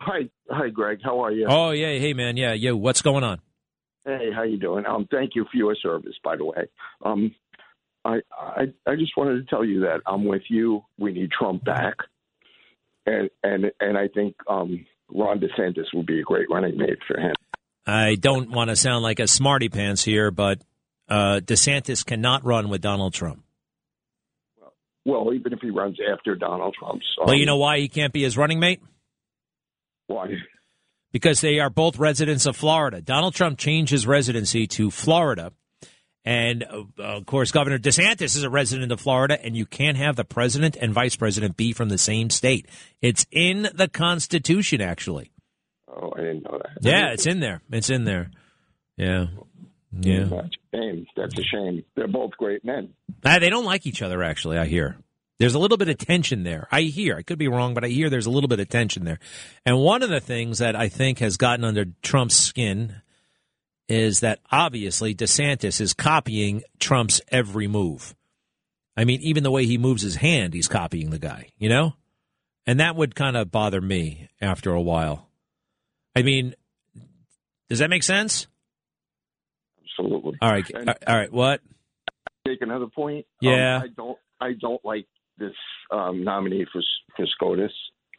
Hi, hi, Greg. How are you? Oh yeah, hey man, yeah, yo, what's going on? Hey, how you doing? Um, thank you for your service, by the way. Um, I, I, I just wanted to tell you that I'm with you. We need Trump back, and and and I think um, Ron DeSantis would be a great running mate for him. I don't want to sound like a smarty pants here, but uh, DeSantis cannot run with Donald Trump. Well, even if he runs after Donald Trump's, um, well, you know why he can't be his running mate? why? Because they are both residents of Florida. Donald Trump changed his residency to Florida. And uh, of course, Governor DeSantis is a resident of Florida, and you can't have the president and vice president be from the same state. It's in the Constitution, actually. Oh, I didn't know that. Yeah, it's in there. It's in there. Yeah. Yeah. That's a shame. That's a shame. They're both great men. Uh, they don't like each other, actually, I hear. There's a little bit of tension there. I hear. I could be wrong, but I hear there's a little bit of tension there. And one of the things that I think has gotten under Trump's skin is that obviously DeSantis is copying Trump's every move. I mean, even the way he moves his hand, he's copying the guy, you know? And that would kind of bother me after a while. I mean, does that make sense? Absolutely. All right. And- All right. What? Make another point. Yeah. Um, I don't. I don't like this um, nominee for for SCOTUS.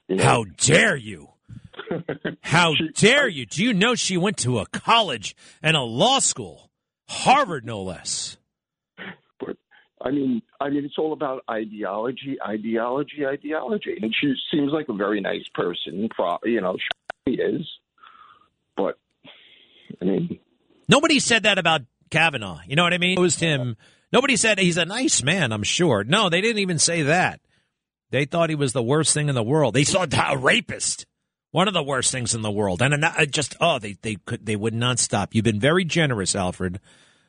You know? How dare you? [laughs] How dare you? Do you know she went to a college and a law school, Harvard no less? But I mean, I mean, it's all about ideology, ideology, ideology. And she seems like a very nice person. You know, she is. But I mean, Nobody said that about Kavanaugh. You know what I mean? It was him. Nobody said he's a nice man. I'm sure. No, they didn't even say that. They thought he was the worst thing in the world. They saw a rapist, one of the worst things in the world, and just oh, they they could they would not stop. You've been very generous, Alfred.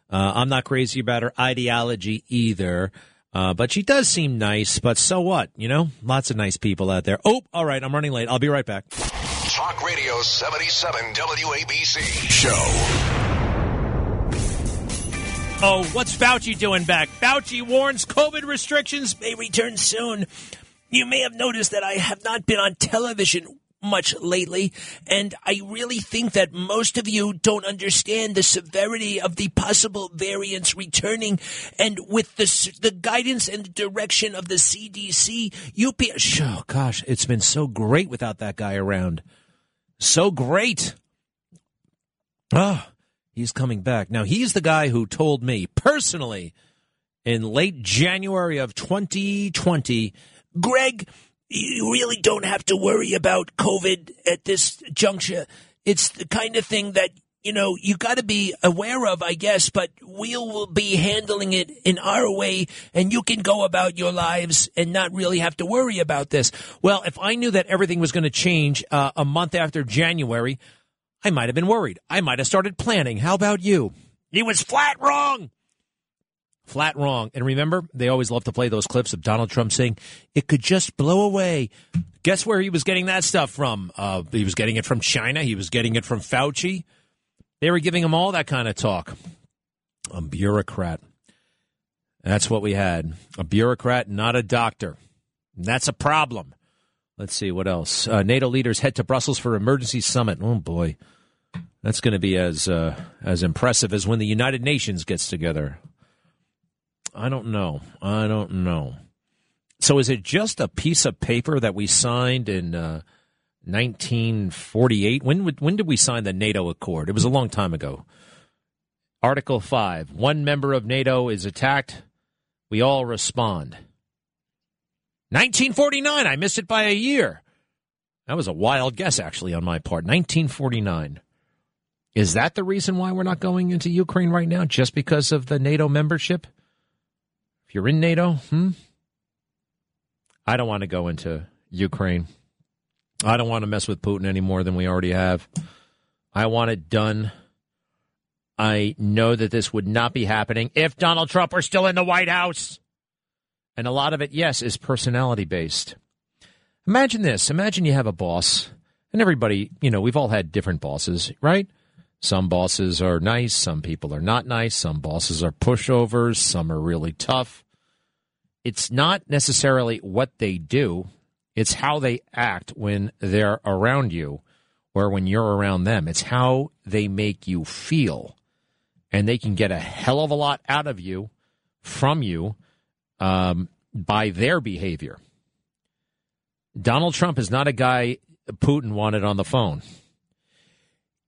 Uh, I'm not crazy about her ideology either. Uh, but she does seem nice, but so what? You know, lots of nice people out there. Oh, all right, I'm running late. I'll be right back. Talk Radio 77 WABC. Show. Oh, what's Fauci doing back? Fauci warns COVID restrictions may return soon. You may have noticed that I have not been on television much lately, and I really think that most of you don't understand the severity of the possible variants returning. And with the the guidance and direction of the CDC, you be oh gosh, it's been so great without that guy around. So great. Oh, he's coming back. Now, he's the guy who told me personally in late January of 2020, Greg, you really don't have to worry about COVID at this juncture. It's the kind of thing that, you know, you got to be aware of, I guess, but we'll be handling it in our way and you can go about your lives and not really have to worry about this. Well, if I knew that everything was going to change uh, a month after January, I might have been worried. I might have started planning. How about you? He was flat wrong. Flat wrong. And remember, they always love to play those clips of Donald Trump saying, it could just blow away. Guess where he was getting that stuff from? Uh, he was getting it from China. He was getting it from Fauci. They were giving him all that kind of talk. A bureaucrat. That's what we had. A bureaucrat, not a doctor. And that's a problem. Let's see what else. Uh, NATO leaders head to Brussels for emergency summit. Oh boy, that's going to be as uh, as impressive as when the United Nations gets together. I don't know. I don't know. So is it just a piece of paper that we signed in uh, 1948? When when did we sign the NATO Accord? It was a long time ago. Article five: One member of NATO is attacked. We all respond. 1949. I missed it by a year. That was a wild guess, actually, on my part. 1949. Is that the reason why we're not going into Ukraine right now? Just because of the NATO membership? If you're in NATO, hmm, I don't want to go into Ukraine. I don't want to mess with Putin any more than we already have. I want it done. I know that this would not be happening if Donald Trump were still in the White House. And a lot of it, yes, is personality based. Imagine this. Imagine you have a boss, and everybody, you know, we've all had different bosses, right? Some bosses are nice, some people are not nice, some bosses are pushovers, some are really tough. It's not necessarily what they do, it's how they act when they're around you or when you're around them. It's how they make you feel. And they can get a hell of a lot out of you, from you, um, by their behavior. Donald Trump is not a guy Putin wanted on the phone.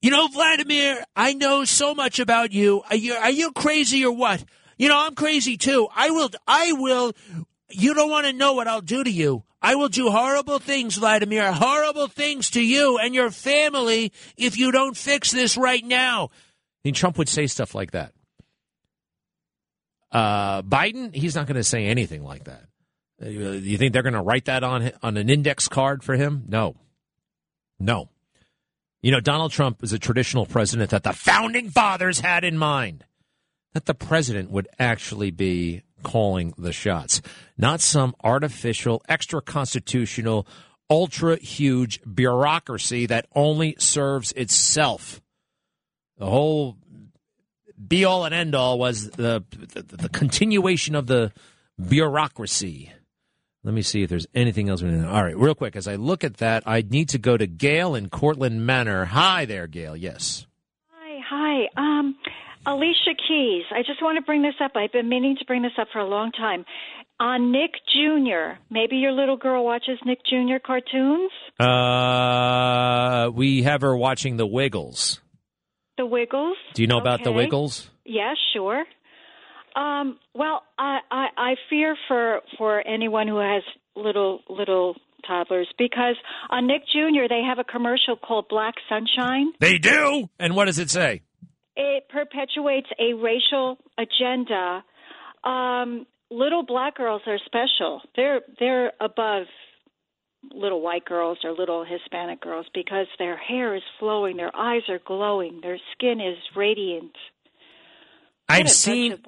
You know, Vladimir, I know so much about you. Are you, are you crazy or what? You know, I'm crazy too. I will, I will, you don't want to know what I'll do to you. I will do horrible things, Vladimir, horrible things to you and your family if you don't fix this right now. Mean, Trump would say stuff like that. Uh, Biden, he's not going to say anything like that. Uh, you think they're going to write that on on an index card for him? No, no. You know, Donald Trump is a traditional president that the founding fathers had in mind. That the president would actually be calling the shots, not some artificial, extra constitutional, ultra huge bureaucracy that only serves itself. The whole be all and end all was the, the, the continuation of the bureaucracy. Let me see if there's anything else. All right, real quick, as I look at that, I need to go to Gail in Cortlandt Manor. Hi there, Gail. Yes. Hi, hi. Um, Alicia Keys. I just want to bring this up. I've been meaning to bring this up for a long time. On Nick Jr., maybe your little girl watches Nick Jr. cartoons? Uh, we have her watching The Wiggles. The Wiggles? Do you know about The Wiggles? Yeah, sure. Um, well, I, I, I fear for for anyone who has little little toddlers because on Nick Jr. they have a commercial called Black Sunshine. They do. And what does it say? It perpetuates a racial agenda. Um, little black girls are special. They're they're above little white girls or little Hispanic girls because their hair is flowing, their eyes are glowing, their skin is radiant. What I've seen.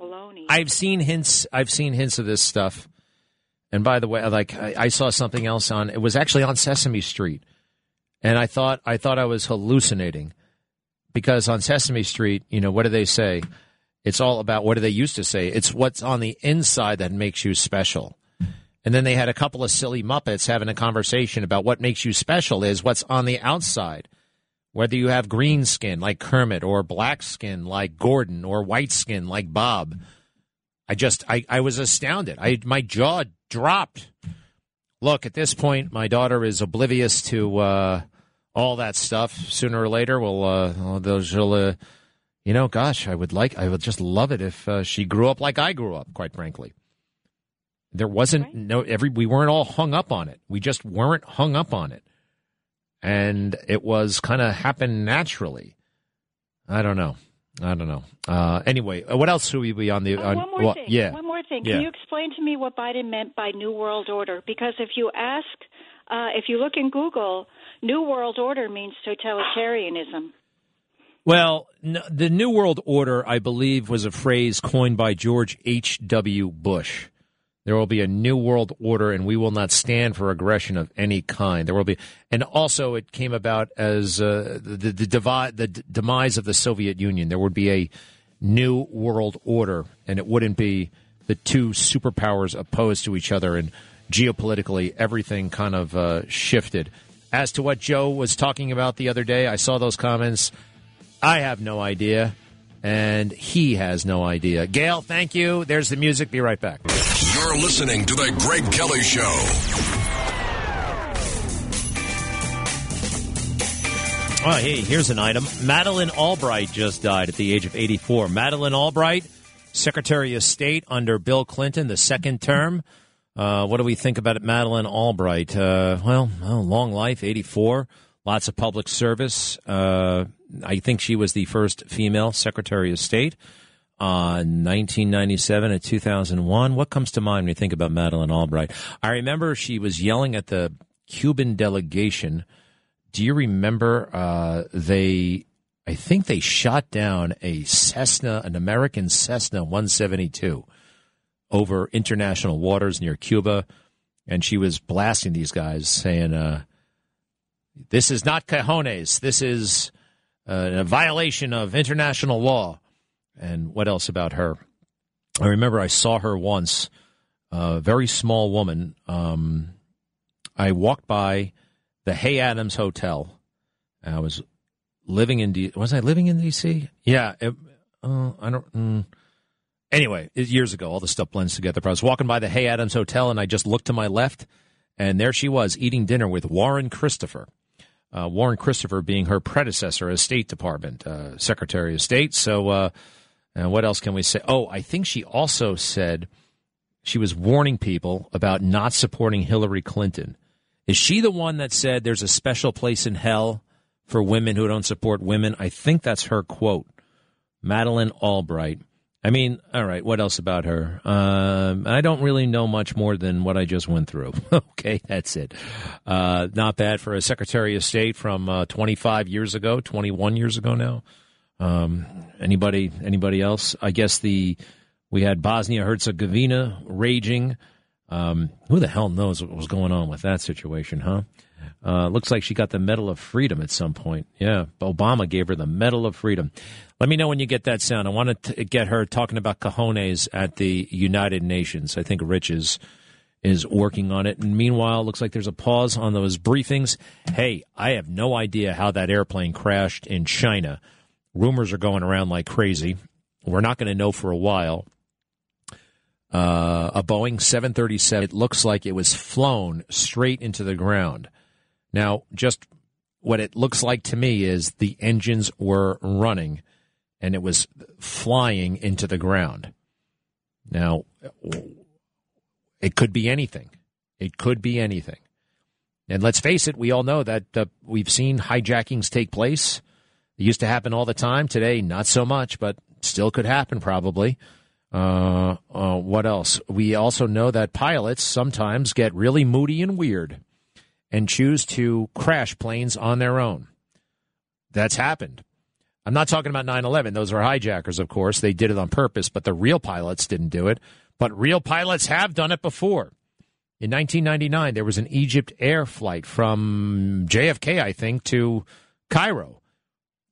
I've seen hints I've seen hints of this stuff. And by the way, like I, I saw something else on it was actually on Sesame Street. And I thought I thought I was hallucinating. Because on Sesame Street, you know, what do they say? It's all about what do they used to say? It's what's on the inside that makes you special. And then they had a couple of silly Muppets having a conversation about what makes you special is what's on the outside. Whether you have green skin like Kermit or black skin like Gordon or white skin like Bob. I just I, I was astounded. I my jaw dropped. Look, at this point my daughter is oblivious to uh, all that stuff. Sooner or later we'll uh those she'll uh, you know, gosh, I would like I would just love it if uh, she grew up like I grew up, quite frankly. There wasn't no every we weren't all hung up on it. We just weren't hung up on it. And it was kind of happened naturally. I don't know. I don't know. Uh, anyway, uh, what else should we be on the? Oh, on, one more well, thing. Yeah. One more thing. Yeah. Can you explain to me what Biden meant by New World Order? Because if you ask, uh, if you look in Google, New World Order means totalitarianism. Well, n- the New World Order, I believe, was a phrase coined by George H.W. Bush. There will be a new world order, and we will not stand for aggression of any kind. There will be, and also it came about as uh, the the, divide, the d- demise of the Soviet Union. There would be a new world order, and it wouldn't be the two superpowers opposed to each other, and geopolitically everything kind of uh, shifted. As to what Joe was talking about the other day, I saw those comments. I have no idea, and he has no idea. Gail, thank you. There's the music. Be right back. You're listening to The Greg Kelly Show. Oh, hey, here's an item. Madeleine Albright just died at the age of 84. Madeleine Albright, Secretary of State under Bill Clinton, the second term. Uh, what do we think about it, Madeleine Albright? Uh, well, well, long life, 84. Lots of public service. Uh, I think she was the first female Secretary of State. On 1997 and 2001. What comes to mind when you think about Madeleine Albright? I remember she was yelling at the Cuban delegation. Do you remember uh, they? I think they shot down a Cessna, an American Cessna 172, over international waters near Cuba, and she was blasting these guys, saying, uh, "This is not cajones. This is uh, a violation of international law." And what else about her? I remember I saw her once, a very small woman. Um, I walked by the Hay Adams Hotel. I was living in D. Was I living in D.C.? Yeah. It, uh, I don't. Mm. Anyway, years ago, all the stuff blends together. But I was walking by the Hay Adams Hotel, and I just looked to my left, and there she was eating dinner with Warren Christopher. Uh, Warren Christopher being her predecessor as State Department uh, Secretary of State. So, uh, and what else can we say? Oh, I think she also said she was warning people about not supporting Hillary Clinton. Is she the one that said there's a special place in hell for women who don't support women? I think that's her quote. Madeleine Albright. I mean, all right, what else about her? Um, I don't really know much more than what I just went through. [laughs] okay, that's it. Uh, not bad for a Secretary of State from uh, 25 years ago, 21 years ago now. Um, anybody? Anybody else? I guess the we had Bosnia Herzegovina raging. Um, who the hell knows what was going on with that situation, huh? Uh, looks like she got the Medal of Freedom at some point. Yeah, Obama gave her the Medal of Freedom. Let me know when you get that sound. I want to get her talking about cajones at the United Nations. I think Rich is is working on it. And meanwhile, looks like there's a pause on those briefings. Hey, I have no idea how that airplane crashed in China. Rumors are going around like crazy. We're not going to know for a while. Uh, a Boeing 737, it looks like it was flown straight into the ground. Now, just what it looks like to me is the engines were running and it was flying into the ground. Now, it could be anything. It could be anything. And let's face it, we all know that uh, we've seen hijackings take place. It used to happen all the time. Today, not so much, but still could happen probably. Uh, uh, what else? We also know that pilots sometimes get really moody and weird and choose to crash planes on their own. That's happened. I'm not talking about 9 11. Those are hijackers, of course. They did it on purpose, but the real pilots didn't do it. But real pilots have done it before. In 1999, there was an EgyptAir flight from JFK, I think, to Cairo.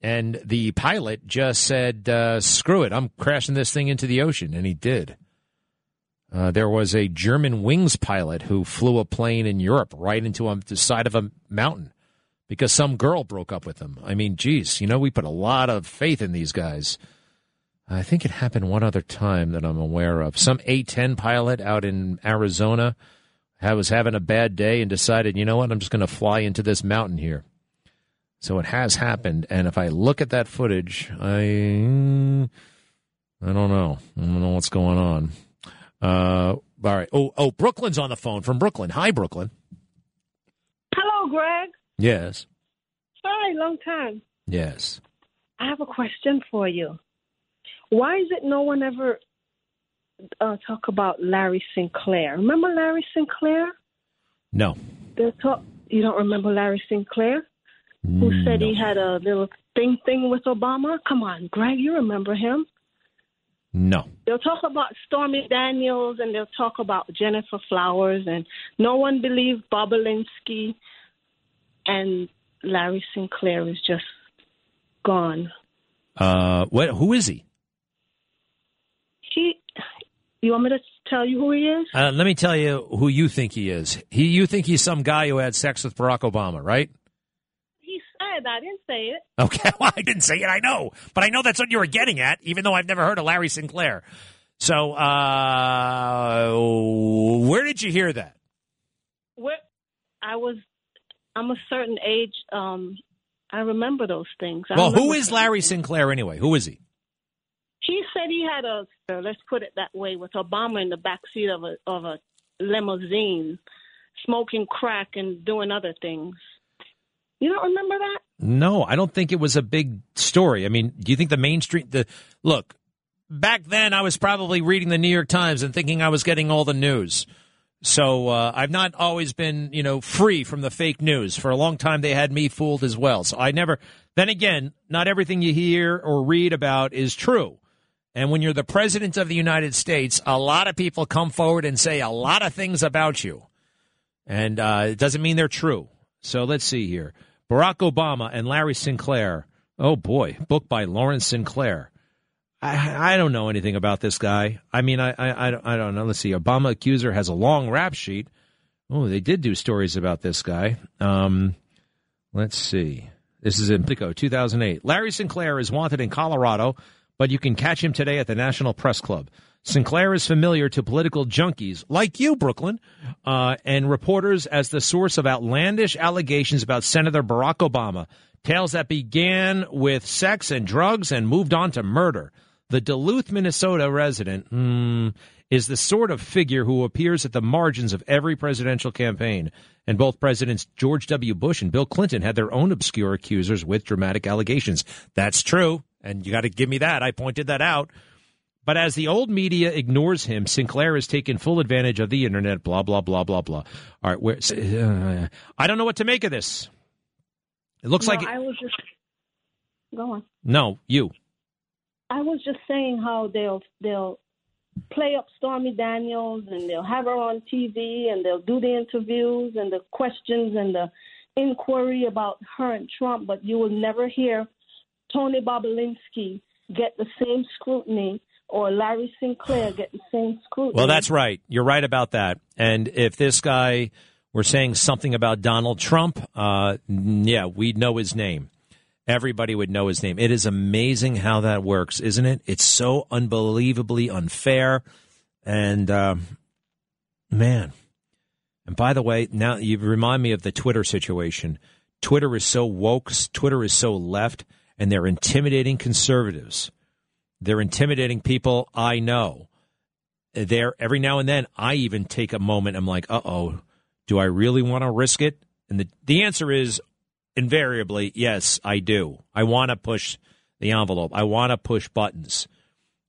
And the pilot just said, uh, screw it, I'm crashing this thing into the ocean. And he did. Uh, there was a Germanwings pilot who flew a plane in Europe right into a, the side of a mountain because some girl broke up with him. I mean, geez, you know, we put a lot of faith in these guys. I think it happened one other time that I'm aware of. Some A 10 pilot out in Arizona was having a bad day and decided, you know what, I'm just going to fly into this mountain here. So it has happened, and if I look at that footage, I I don't know. I don't know what's going on. Uh, all right. Oh, oh, Brooklyn's on the phone from Brooklyn. Hi, Brooklyn. Hello, Greg. Yes. Hi, long time. Yes. I have a question for you. Why is it no one ever uh, talk about Larry Sinclair? Remember Larry Sinclair? No. They talk. You don't remember Larry Sinclair? Who said no. he had a little thing thing with Obama. Come on, Greg, you remember him. No. They'll talk about Stormy Daniels and they'll talk about Gennifer Flowers and no one believed Bobulinski and Larry Sinclair is just gone. Uh, what? Who is he? He. You want me to tell you who he is? Uh, let me tell you who you think he is. He, you think he's some guy who had sex with Barack Obama, right? I didn't say it. Okay, [laughs] well, I didn't say it. I know, but I know that's what you were getting at, even though I've never heard of Larry Sinclair. So, uh, where did you hear that? Where I was, I'm a certain age. Um, I remember those things. I Well, who is Larry Sinclair anyway? Who is he? He said he had a. uh, Let's put it that way, with Obama in the back seat of a of a limousine, smoking crack and doing other things. You don't remember that? No, I don't think it was a big story. I mean, do you think the mainstream the look, back then I was probably reading the New York Times and thinking I was getting all the news. So uh, I've not always been, you know, free from the fake news. For a long time, they had me fooled as well. So I never. Then again, not everything you hear or read about is true. And when you're the president of the United States, a lot of people come forward and say a lot of things about you, and uh, it doesn't mean they're true. So let's see here: Barack Obama and Larry Sinclair. Oh boy, book by Lawrence Sinclair. I, I don't know anything about this guy. I mean, I, I, I don't know. Let's see. Obama accuser has a long rap sheet. Oh, they did do stories about this guy. Um, let's see. This is in Pico, 2008. Larry Sinclair is wanted in Colorado, but you can catch him today at the National Press Club. Sinclair is familiar to political junkies like you, Brooklyn, uh, and reporters as the source of outlandish allegations about Senator Barack Obama. Tales that began with sex and drugs and moved on to murder. The Duluth, Minnesota resident hmm, is the sort of figure who appears at the margins of every presidential campaign. And both Presidents George W. Bush and Bill Clinton had their own obscure accusers with dramatic allegations. That's true. And you got to give me that. I pointed that out. But as the old media ignores him, Sinclair has taken full advantage of the internet, blah, blah, blah, blah, blah. All right. Where, uh, I don't know what to make of this. It looks no, like. I was just. Go on. No, you. I was just saying how they'll they'll play up Stormy Daniels and they'll have her on TV and they'll do the interviews and the questions and the inquiry about her and Trump, but you will never hear Tony Bobulinski get the same scrutiny or Larry Sinclair get the same scrutiny. Well, that's right. You're right about that. And if this guy were saying something about Donald Trump, uh, yeah, we'd know his name everybody would know his name. It is amazing how that works, isn't it? It's so unbelievably unfair. And uh, man, and by the way, now you remind me of the Twitter situation. Twitter is so woke, Twitter is so left, and they're intimidating conservatives. They're intimidating people I know. There, every now and then, I even take a moment. I'm like, uh oh, do I really want to risk it? And the, the answer is invariably, yes, I do. I want to push the envelope. I want to push buttons,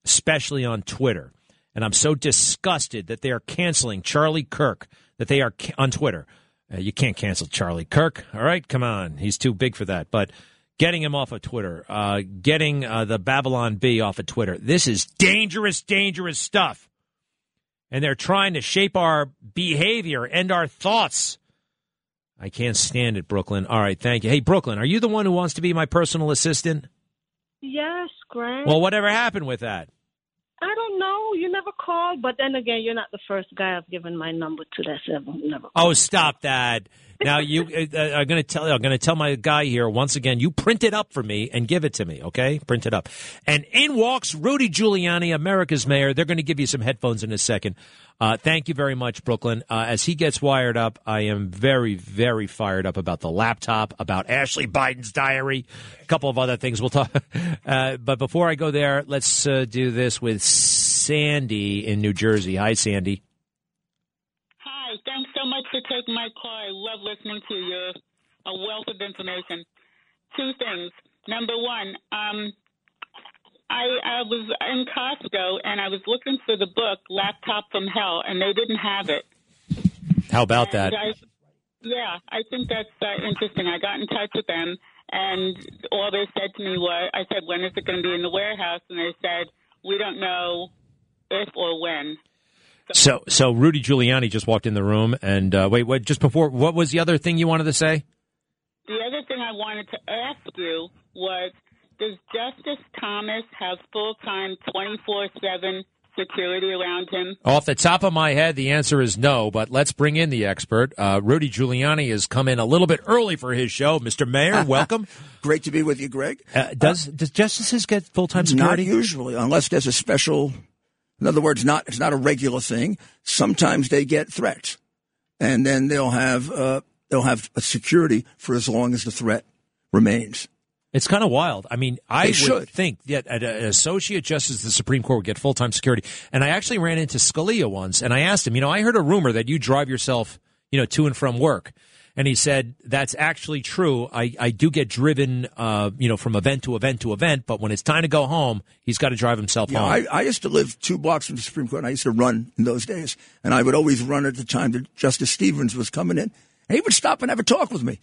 especially on Twitter. And I'm so disgusted that they are canceling Charlie Kirk, that they are on Twitter. Uh, you can't cancel Charlie Kirk. All right, come on. He's too big for that. But getting him off of Twitter, uh, getting uh, the Babylon Bee off of Twitter, this is dangerous, dangerous stuff. And they're trying to shape our behavior and our thoughts I can't stand it, Brooklyn. All right, thank you. Hey, Brooklyn, are you the one who wants to be my personal assistant? Yes, Grant. Well, whatever happened with that? I don't know. You never called, but then again, you're not the first guy I've given my number to. That's ever never. Called. Oh, stop that! Now you, uh, uh I'm going to tell. I'm going to tell my guy here once again. You print it up for me and give it to me, okay? Print it up. And in walks Rudy Giuliani, America's mayor. They're going to give you some headphones in a second. Uh, thank you very much, Brooklyn. Uh, as he gets wired up, I am very, very fired up about the laptop, about Ashley Biden's diary, a couple of other things we'll talk. [laughs] Uh, but before I go there, let's do this with Sandy in New Jersey. Hi, Sandy. Hi, thanks so much for take my call. I love listening to you. A wealth of information. Two things. Number one, um, I, I was in Costco and I was looking for the book Laptop from Hell, and they didn't have it. How about And that? I, yeah, I think that's uh, interesting. I got in touch with them, and all they said to me was, I said, when is it going to be in the warehouse? And they said, we don't know if or when. So, so Rudy Giuliani just walked in the room, and uh, wait, wait, just before, what was the other thing you wanted to say? The other thing I wanted to ask you was Does Justice Thomas have full time 24 7 security around him? Off the top of my head, the answer is no, but let's bring in the expert. Uh, Rudy Giuliani has come in a little bit early for his show. Mr. Mayor, [laughs] welcome. Great to be with you, Greg. Uh, does does justices get full time security? Not usually, unless there's a special. In other words, not it's not a regular thing. Sometimes they get threats, and then they'll have uh, they'll have a security for as long as the threat remains. It's kind of wild. I mean, I They would should. think that an associate justice of the Supreme Court would get full time security. And I actually ran into Scalia once, and I asked him, you know, I heard a rumor that you drive yourself, you know, to and from work. And he said that's actually true. I, I do get driven, uh, you know, from event to event to event, but when it's time to go home, he's got to drive himself Yeah, home. I, I used to live two blocks from the Supreme Court. And I used to run in those days, and I would always run at the time that Justice Stevens was coming in. And he would stop and have a talk with me.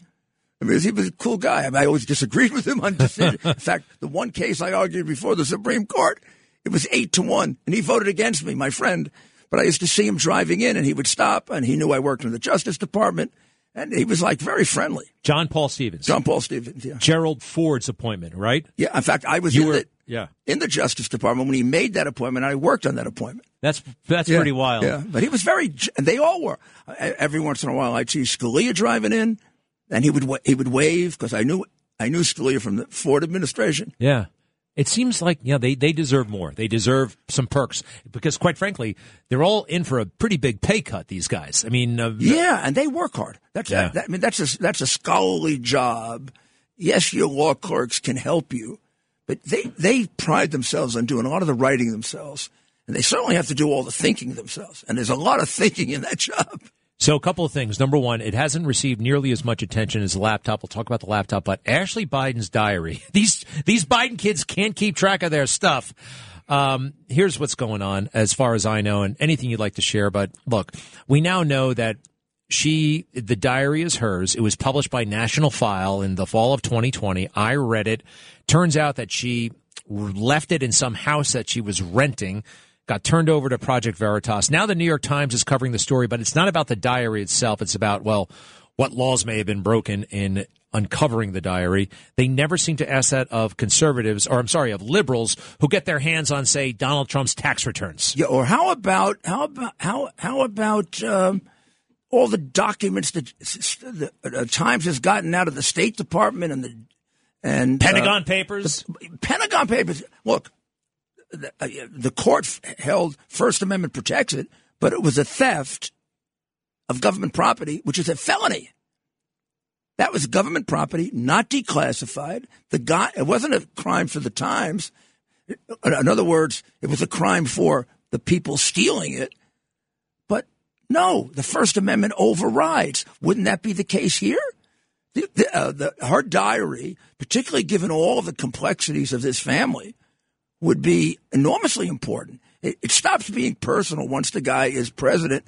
I mean, he was a cool guy. I, mean, I always disagreed [laughs] with him on decision. in fact, the one case I argued before the Supreme Court, it was eight to one, and he voted against me, my friend. But I used to see him driving in, and he would stop, and he knew I worked in the Justice Department, and he was like very friendly. John Paul Stevens. John Paul Stevens, yeah. Gerald Ford's appointment, right? Yeah, in fact, I was You in were- the yeah. in the Justice Department when he made that appointment. I worked on that appointment. That's that's Yeah, pretty wild. Yeah, but he was very. And they all were. Every once in a while, I'd see Scalia driving in, and he would he would wave because I knew I knew Scalia from the Ford administration. Yeah. It seems like yeah they, they deserve more. They deserve some perks because quite frankly they're all in for a pretty big pay cut. These guys. I mean, uh, Yeah, and they work hard. That's Yeah. that, I mean that's a that's a scholarly job. Yes, your law clerks can help you, but they they pride themselves on doing a lot of the writing themselves, and they certainly have to do all the thinking themselves. And there's a lot of thinking in that [laughs] job. So a couple of things. Number one, it hasn't received nearly as much attention as the laptop. We'll talk about the laptop, but Ashley Biden's diary. [laughs] These these Biden kids can't keep track of their stuff. Um, here's what's going on, as far as I know, and anything you'd like to share. But look, we now know that she, the diary is hers. It was published by National File in the fall of 2020. I read it. Turns out that she left it in some house that she was renting got turned over to Project Veritas. Now the New York Times is covering the story, but it's not about the diary itself. It's about, well, what laws may have been broken in uncovering the diary. They never seem to ask that of conservatives, or I'm sorry, of liberals who get their hands on, say, Donald Trump's tax returns. Yeah, or how about how about how how about um, all the documents that the uh, Times has gotten out of the State Department and the and uh, Pentagon Papers? the Pentagon Papers. Look, the, uh, court held First Amendment protects it, but it was a theft of government property, which is a felony. That was government property, not declassified. The guy, it wasn't a crime for the Times. In other words, it was a crime for the people stealing it. But no, the First Amendment overrides. Wouldn't that be the case here? The, the, uh, the, her diary, particularly given all the complexities of this family, would be enormously important. It, it stops being personal once the guy is president,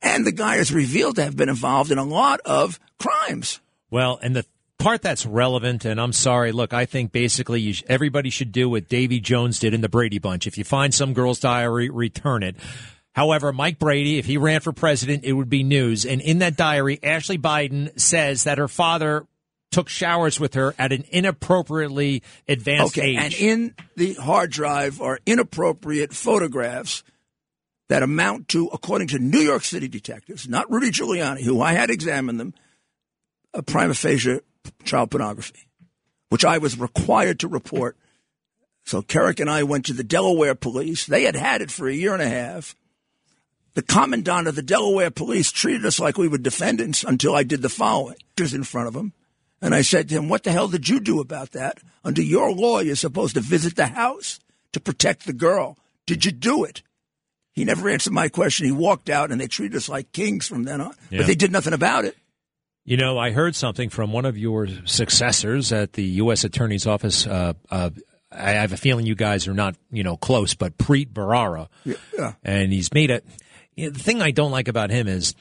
and the guy is revealed to have been involved in a lot of crimes. Well, and the part that's relevant, and I'm sorry, look, I think basically sh- everybody should do what Davy Jones did in the Brady Bunch. If you find some girl's diary, return it. However, Mike Brady, if he ran for president, it would be news. And in that diary, Ashley Biden says that her father took showers with her at an inappropriately advanced okay, age. and in the hard drive are inappropriate photographs that amount to, according to New York City detectives, not Rudy Giuliani, who I had examined them, a prima facie child pornography, which I was required to report. So Kerik and I went to the Delaware police. They had had it for a year and a half. The commandant of the Delaware police treated us like we were defendants until I did the following. Just in front of him. And I said to him, What the hell did you do about that? Under your law, you're supposed to visit the house to protect the girl. Did you do it? He never answered my question. He walked out and they treated us like kings from then on. Yeah. But they did nothing about it. You know, I heard something from one of your successors at the U.S. Attorney's Office. Uh, uh, I have a feeling you guys are not, you know, close, but Preet Bharara. Yeah. And he's made a. You know, the thing I don't like about him is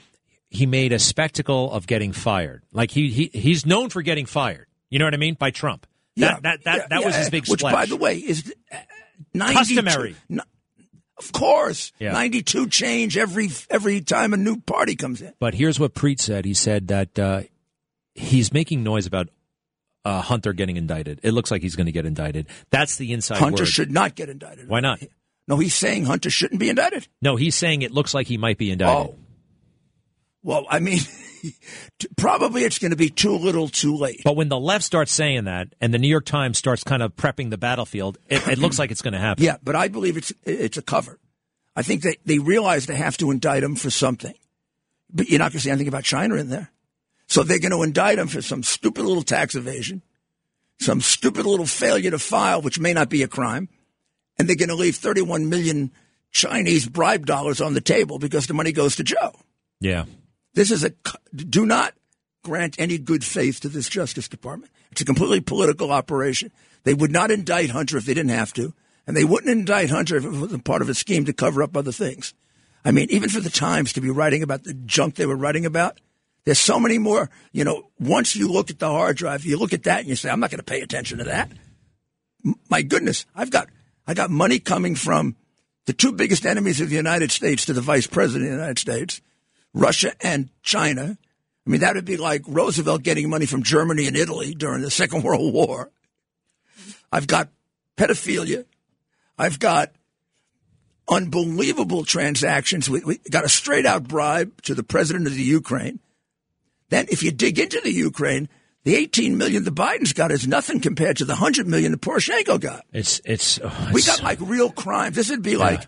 he made a spectacle of getting fired. Like he, he he's known for getting fired. You know what I mean? By Trump. Yeah, that that that, yeah, that was yeah, his big Which, splash. by the way, is 92 Customary. n- Of course, Yeah. 92 change every every time a new party comes in. But here's what Preet said. He said that uh, he's making noise about uh, Hunter getting indicted. It looks like he's going to get indicted. That's the inside Hunter word. should not get indicted. Why not? No, he's saying Hunter shouldn't be indicted. No, he's saying it looks like he might be indicted. Oh. Well, I mean, [laughs] probably it's going to be too little, too late. But when the left starts saying that, and the New York Times starts kind of prepping the battlefield, it, it looks like it's going to happen. Yeah, but I believe it's it's a cover. I think they, they realize they have to indict him for something. But you're not going to see anything about China in there. So they're going to indict him for some stupid little tax evasion, some stupid little failure to file, which may not be a crime. And they're going to leave 31 million Chinese bribe dollars on the table because the money goes to Joe. Yeah. This is a, do not grant any good faith to this Justice Department. It's a completely political operation. They would not indict Hunter if they didn't have to, and they wouldn't indict Hunter if it wasn't part of a scheme to cover up other things. I mean, even for the Times to be writing about the junk they were writing about, there's so many more. You know, once you look at the hard drive, you look at that and you say, I'm not going to pay attention to that. My goodness, I've got I got money coming from the two biggest enemies of the United States to the Vice President of the United States, Russia and China. I mean, that would be like Roosevelt getting money from Germany and Italy during the Second [laughs] World War. I've got pedophilia. I've got unbelievable transactions. We, we got a straight out bribe to the president of the Ukraine. Then, if you dig into the Ukraine, the 18 million the Bidens got is nothing compared to the 100 million that Poroshenko got. It's it's, oh, we got like real crimes. This would be like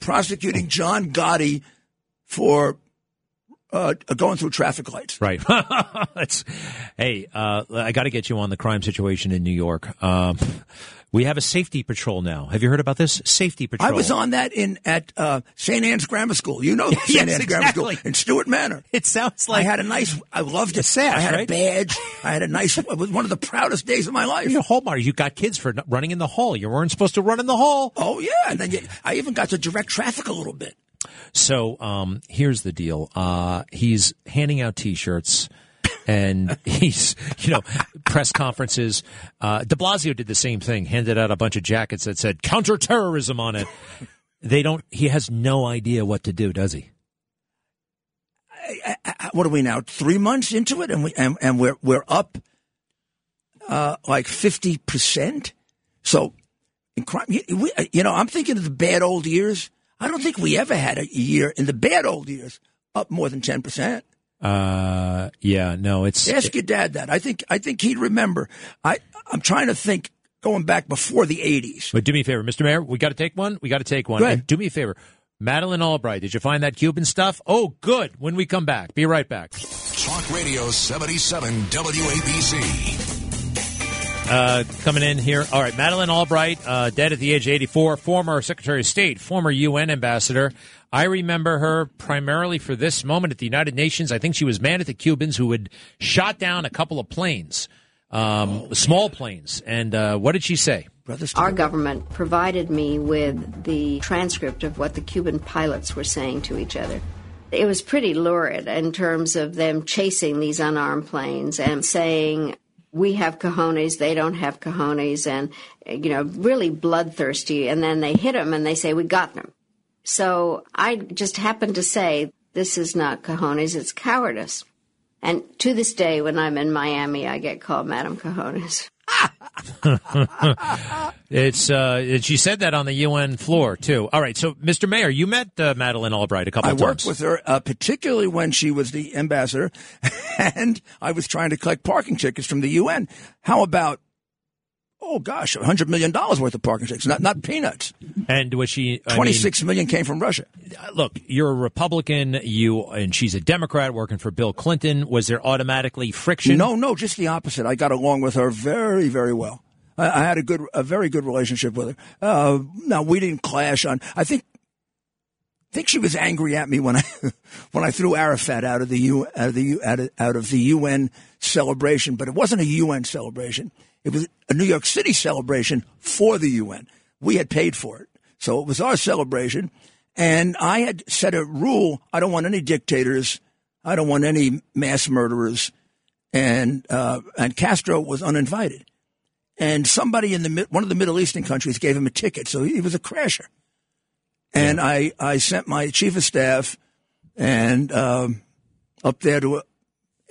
prosecuting John Gotti for uh, going through traffic lights. Right. [laughs] Hey, uh, I got to get you on the crime situation in New York. Um, we have a safety patrol now. Have you heard about this safety patrol? I was on that in at uh, St. Anne's Grammar School. You know St. [laughs] Yes, Anne's Grammar School in Stewart Manor. It sounds like I had a nice. I loved it. sash, I had right? a badge. I had a nice. It was one of the proudest days of my life. You're a Hallmark. You got kids for running in the hall. You weren't supposed to run in the hall. Oh yeah, and then you, I even got to direct traffic a little bit. So um, here's the deal. Uh, he's handing out T-shirts, and [laughs] he's you know press conferences. Uh, De Blasio did the same thing. Handed out a bunch of jackets that said counterterrorism on it. They don't. He has no idea what to do, does he? I- I- what are we now? Three months into it, and we and, and we're we're up uh, like fifty percent. So, in crime, you, we, you know, I'm thinking of the bad old years. I don't think we ever had a year in the bad old years up more than ten percent. Uh, yeah. No, it's Ask your dad that. I think I think he'd remember. I I'm trying to think going back before the '80s. But do me a favor, Mr. Mayor. We got to take one. We got to take one. Go ahead. And do me a favor, Madeleine Albright. Did you find that Cuban stuff? Oh, good. When we come back, be right back. Talk Radio 77 WABC. Uh, coming in here. All right, Madeleine Albright, uh, dead at the age of 84, former Secretary of State, former UN ambassador. I remember her primarily for this moment at the United Nations. I think she was mad at the Cubans who had shot down a couple of planes, um, small planes. And uh, what did she say? Our government provided me with the transcript of what the Cuban pilots were saying to each other. It was pretty lurid in terms of them chasing these unarmed planes and saying, we have cojones, they don't have cojones, and, you know, really bloodthirsty. And then they hit them and they say, we got them. So I just happened to say, this is not cojones, it's cowardice. And to this day, when I'm in Miami, I get called Madam Cojones. [laughs] it's uh, she said that on the UN floor too. All right, so Mr. Mayor, you met uh, Madeleine Albright a couple I of worked times. with her, uh, particularly when she was the ambassador, [laughs] and I was trying to collect parking tickets from the UN. How about, oh gosh, a hundred million dollars worth of parking tickets, not not peanuts. And was she I mean, Twenty six million came from Russia. look, you're a Republican, you and she's a Democrat working for Bill Clinton. Was there automatically friction? No, no, just the opposite. I got along with her very, very well. I, I had a good, a very good relationship with her. Uh, now we didn't clash on. I think, I think she was angry at me when I, [laughs] when I threw Arafat out of the U, out of the out of, out of the UN celebration. But it wasn't a UN celebration. It was a New York City celebration for the UN. We had paid for it, so it was our celebration. And I had set a rule: I don't want any dictators. I don't want any mass murderers and uh, and Castro was uninvited. And somebody in the one of the Middle Eastern countries gave him a ticket, so he was a crasher. And I I sent my chief of staff and um, up there to uh,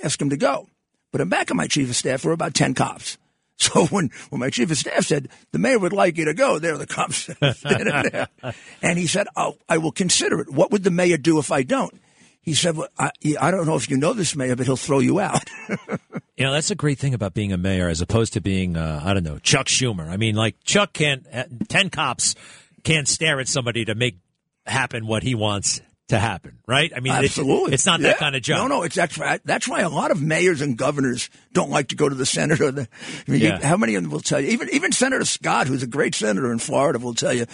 ask him to go. But in back of my chief of staff were about ten cops. [laughs] So when, when my chief of staff said the mayor would like you to go, there the cops [laughs] there, and he said, oh, "I will consider it. What would the mayor do if I don't?" He said, well, I, I don't know if you know this mayor, but he'll throw you out. [laughs] You know, that's a great thing about being a mayor as opposed to being, uh, I don't know, Chuck Schumer. I mean, like, Chuck can't, uh, 10 cops can't stare at somebody to make happen what he wants to happen, right? I mean, it's- Absolutely, it's, not Yeah. that kind of job. No, no, it's that's why that's why a lot of mayors and governors don't like to go to the Senate. Or the, [laughs] I mean, Yeah. how many of them will tell you? Even even Senator Scott, who's a great senator in Florida, will tell you,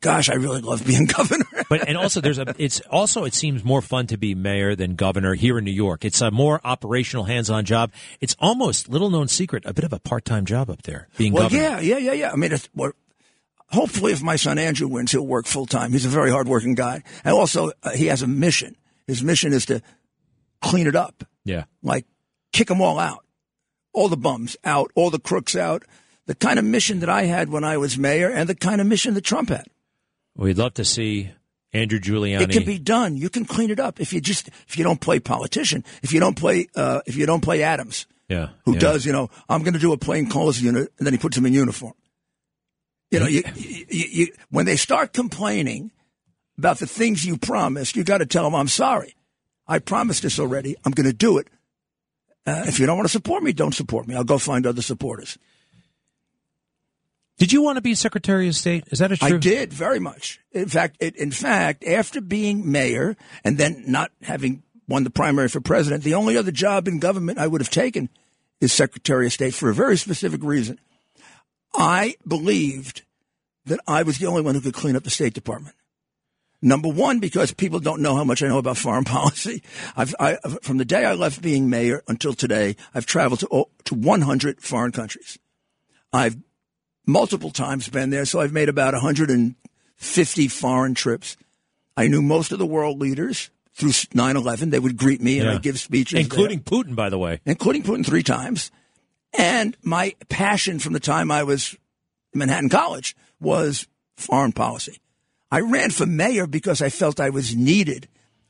"Gosh, I really love being [laughs] governor." but and also there's a it's also it seems more fun to be mayor than governor here in New York. It's a more operational hands-on job. It's almost little known secret, a bit of a part-time job up there being well, governor. yeah, yeah, yeah, yeah. I mean, it's, well, hopefully, if my son Andrew wins, he'll work full time. He's a very hardworking guy, and also uh, he has a mission. His mission is to clean it up, Yeah. like kick them all out, all the bums out, all the crooks out. The kind of mission that I had when I was mayor, and the kind of mission that Trump had. We'd love to see Andrew Giuliani. It can be done. You can clean it up if you just if you don't play politician, if you don't play uh, if you don't play Adams, yeah. who yeah. does you know I'm going to do a plain clothes unit, and then he puts them in uniform. You know, you, you, you, when they start complaining about the things you promised, you got to tell them I'm sorry. I promised this already. I'm going to do it. Uh, if you don't want to support me, don't support me. I'll go find other supporters. Did you want to be Secretary of State? Is that a true? I did very much. In fact, it, in fact, after being mayor and then not having won the primary for president, the only other job in government I would have taken is Secretary of State for a very specific reason. I believed that I was the only one who could clean up the State Department. Number one, because people don't know how much I know about [laughs] foreign policy. I've, I, from the day I left being mayor until today, I've traveled to, oh, to 100 foreign countries. I've multiple times been there, so I've made about 150 foreign trips. I knew most of the world leaders through 9/11. They would greet me and Yeah. I'd give speeches, including Putin, by the way. including Putin three times. And my passion from the time I was in Manhattan College was foreign policy. I ran for mayor because I felt I was needed.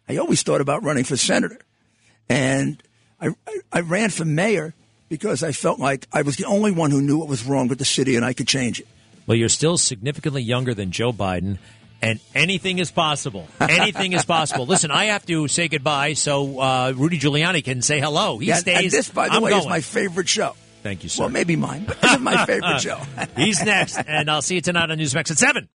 I always thought about running for senator, and I, I, I ran for mayor because I felt like I was the only one who knew what was wrong with the city and I could change it. Well, you're still significantly younger than Joe Biden, and anything is possible. Anything is possible. Listen, I have to say goodbye so uh, Rudy Giuliani can say hello. He Yeah, stays. and this, by the I'm way, going. is my favorite show. Thank you, sir. Well, maybe mine, but this is my [laughs] favorite show. He's next, and I'll see you tonight on Newsmax at 7.